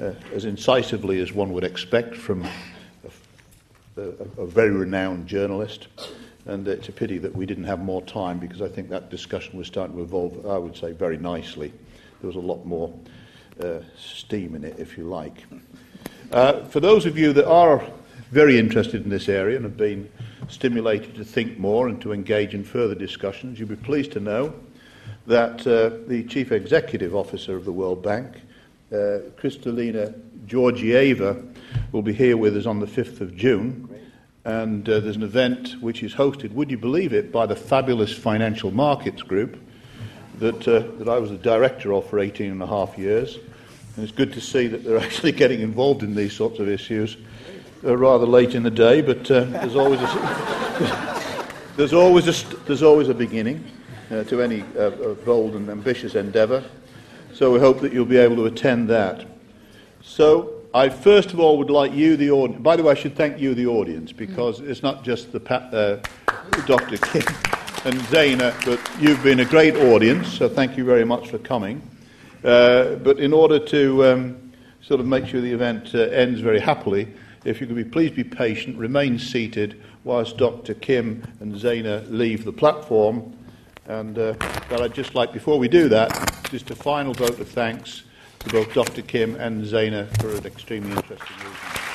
uh, as incisively as one would expect from a, a, a very renowned journalist. And it's a pity that we didn't have more time because I think that discussion was starting to evolve, I would say, very nicely. There was a lot more uh, steam in it, if you like. Uh, for those of you that are very interested in this area and have been stimulated to think more and to engage in further discussions, you'll be pleased to know that uh, the Chief Executive Officer of the World Bank, uh, Georgieva, will be here with us on the 5th of June and uh, there's an event which is hosted, would you believe it, by the fabulous Financial Markets Group that, uh, that I was the director of for 18 and a half years. And it's good to see that they're actually getting involved in these sorts of issues uh, rather late in the day, but uh, there's always a, there's always a, there's always a beginning uh, to any uh, bold and ambitious endeavour. So we hope that you'll be able to attend that. So I first of all would like you, the audience. By the way, I should thank you, the audience, because it's not just the uh, Dr. Kim and Zaina, but you've been a great audience. So thank you very much for coming. Uh, but in order to um, sort of make sure the event uh, ends very happily, if you could be please be patient, remain seated whilst Dr. Kim and Zaina leave the platform. And uh, but I'd just like, before we do that, just a final vote of thanks to both Dr. Kim and Zaina for an extremely interesting evening.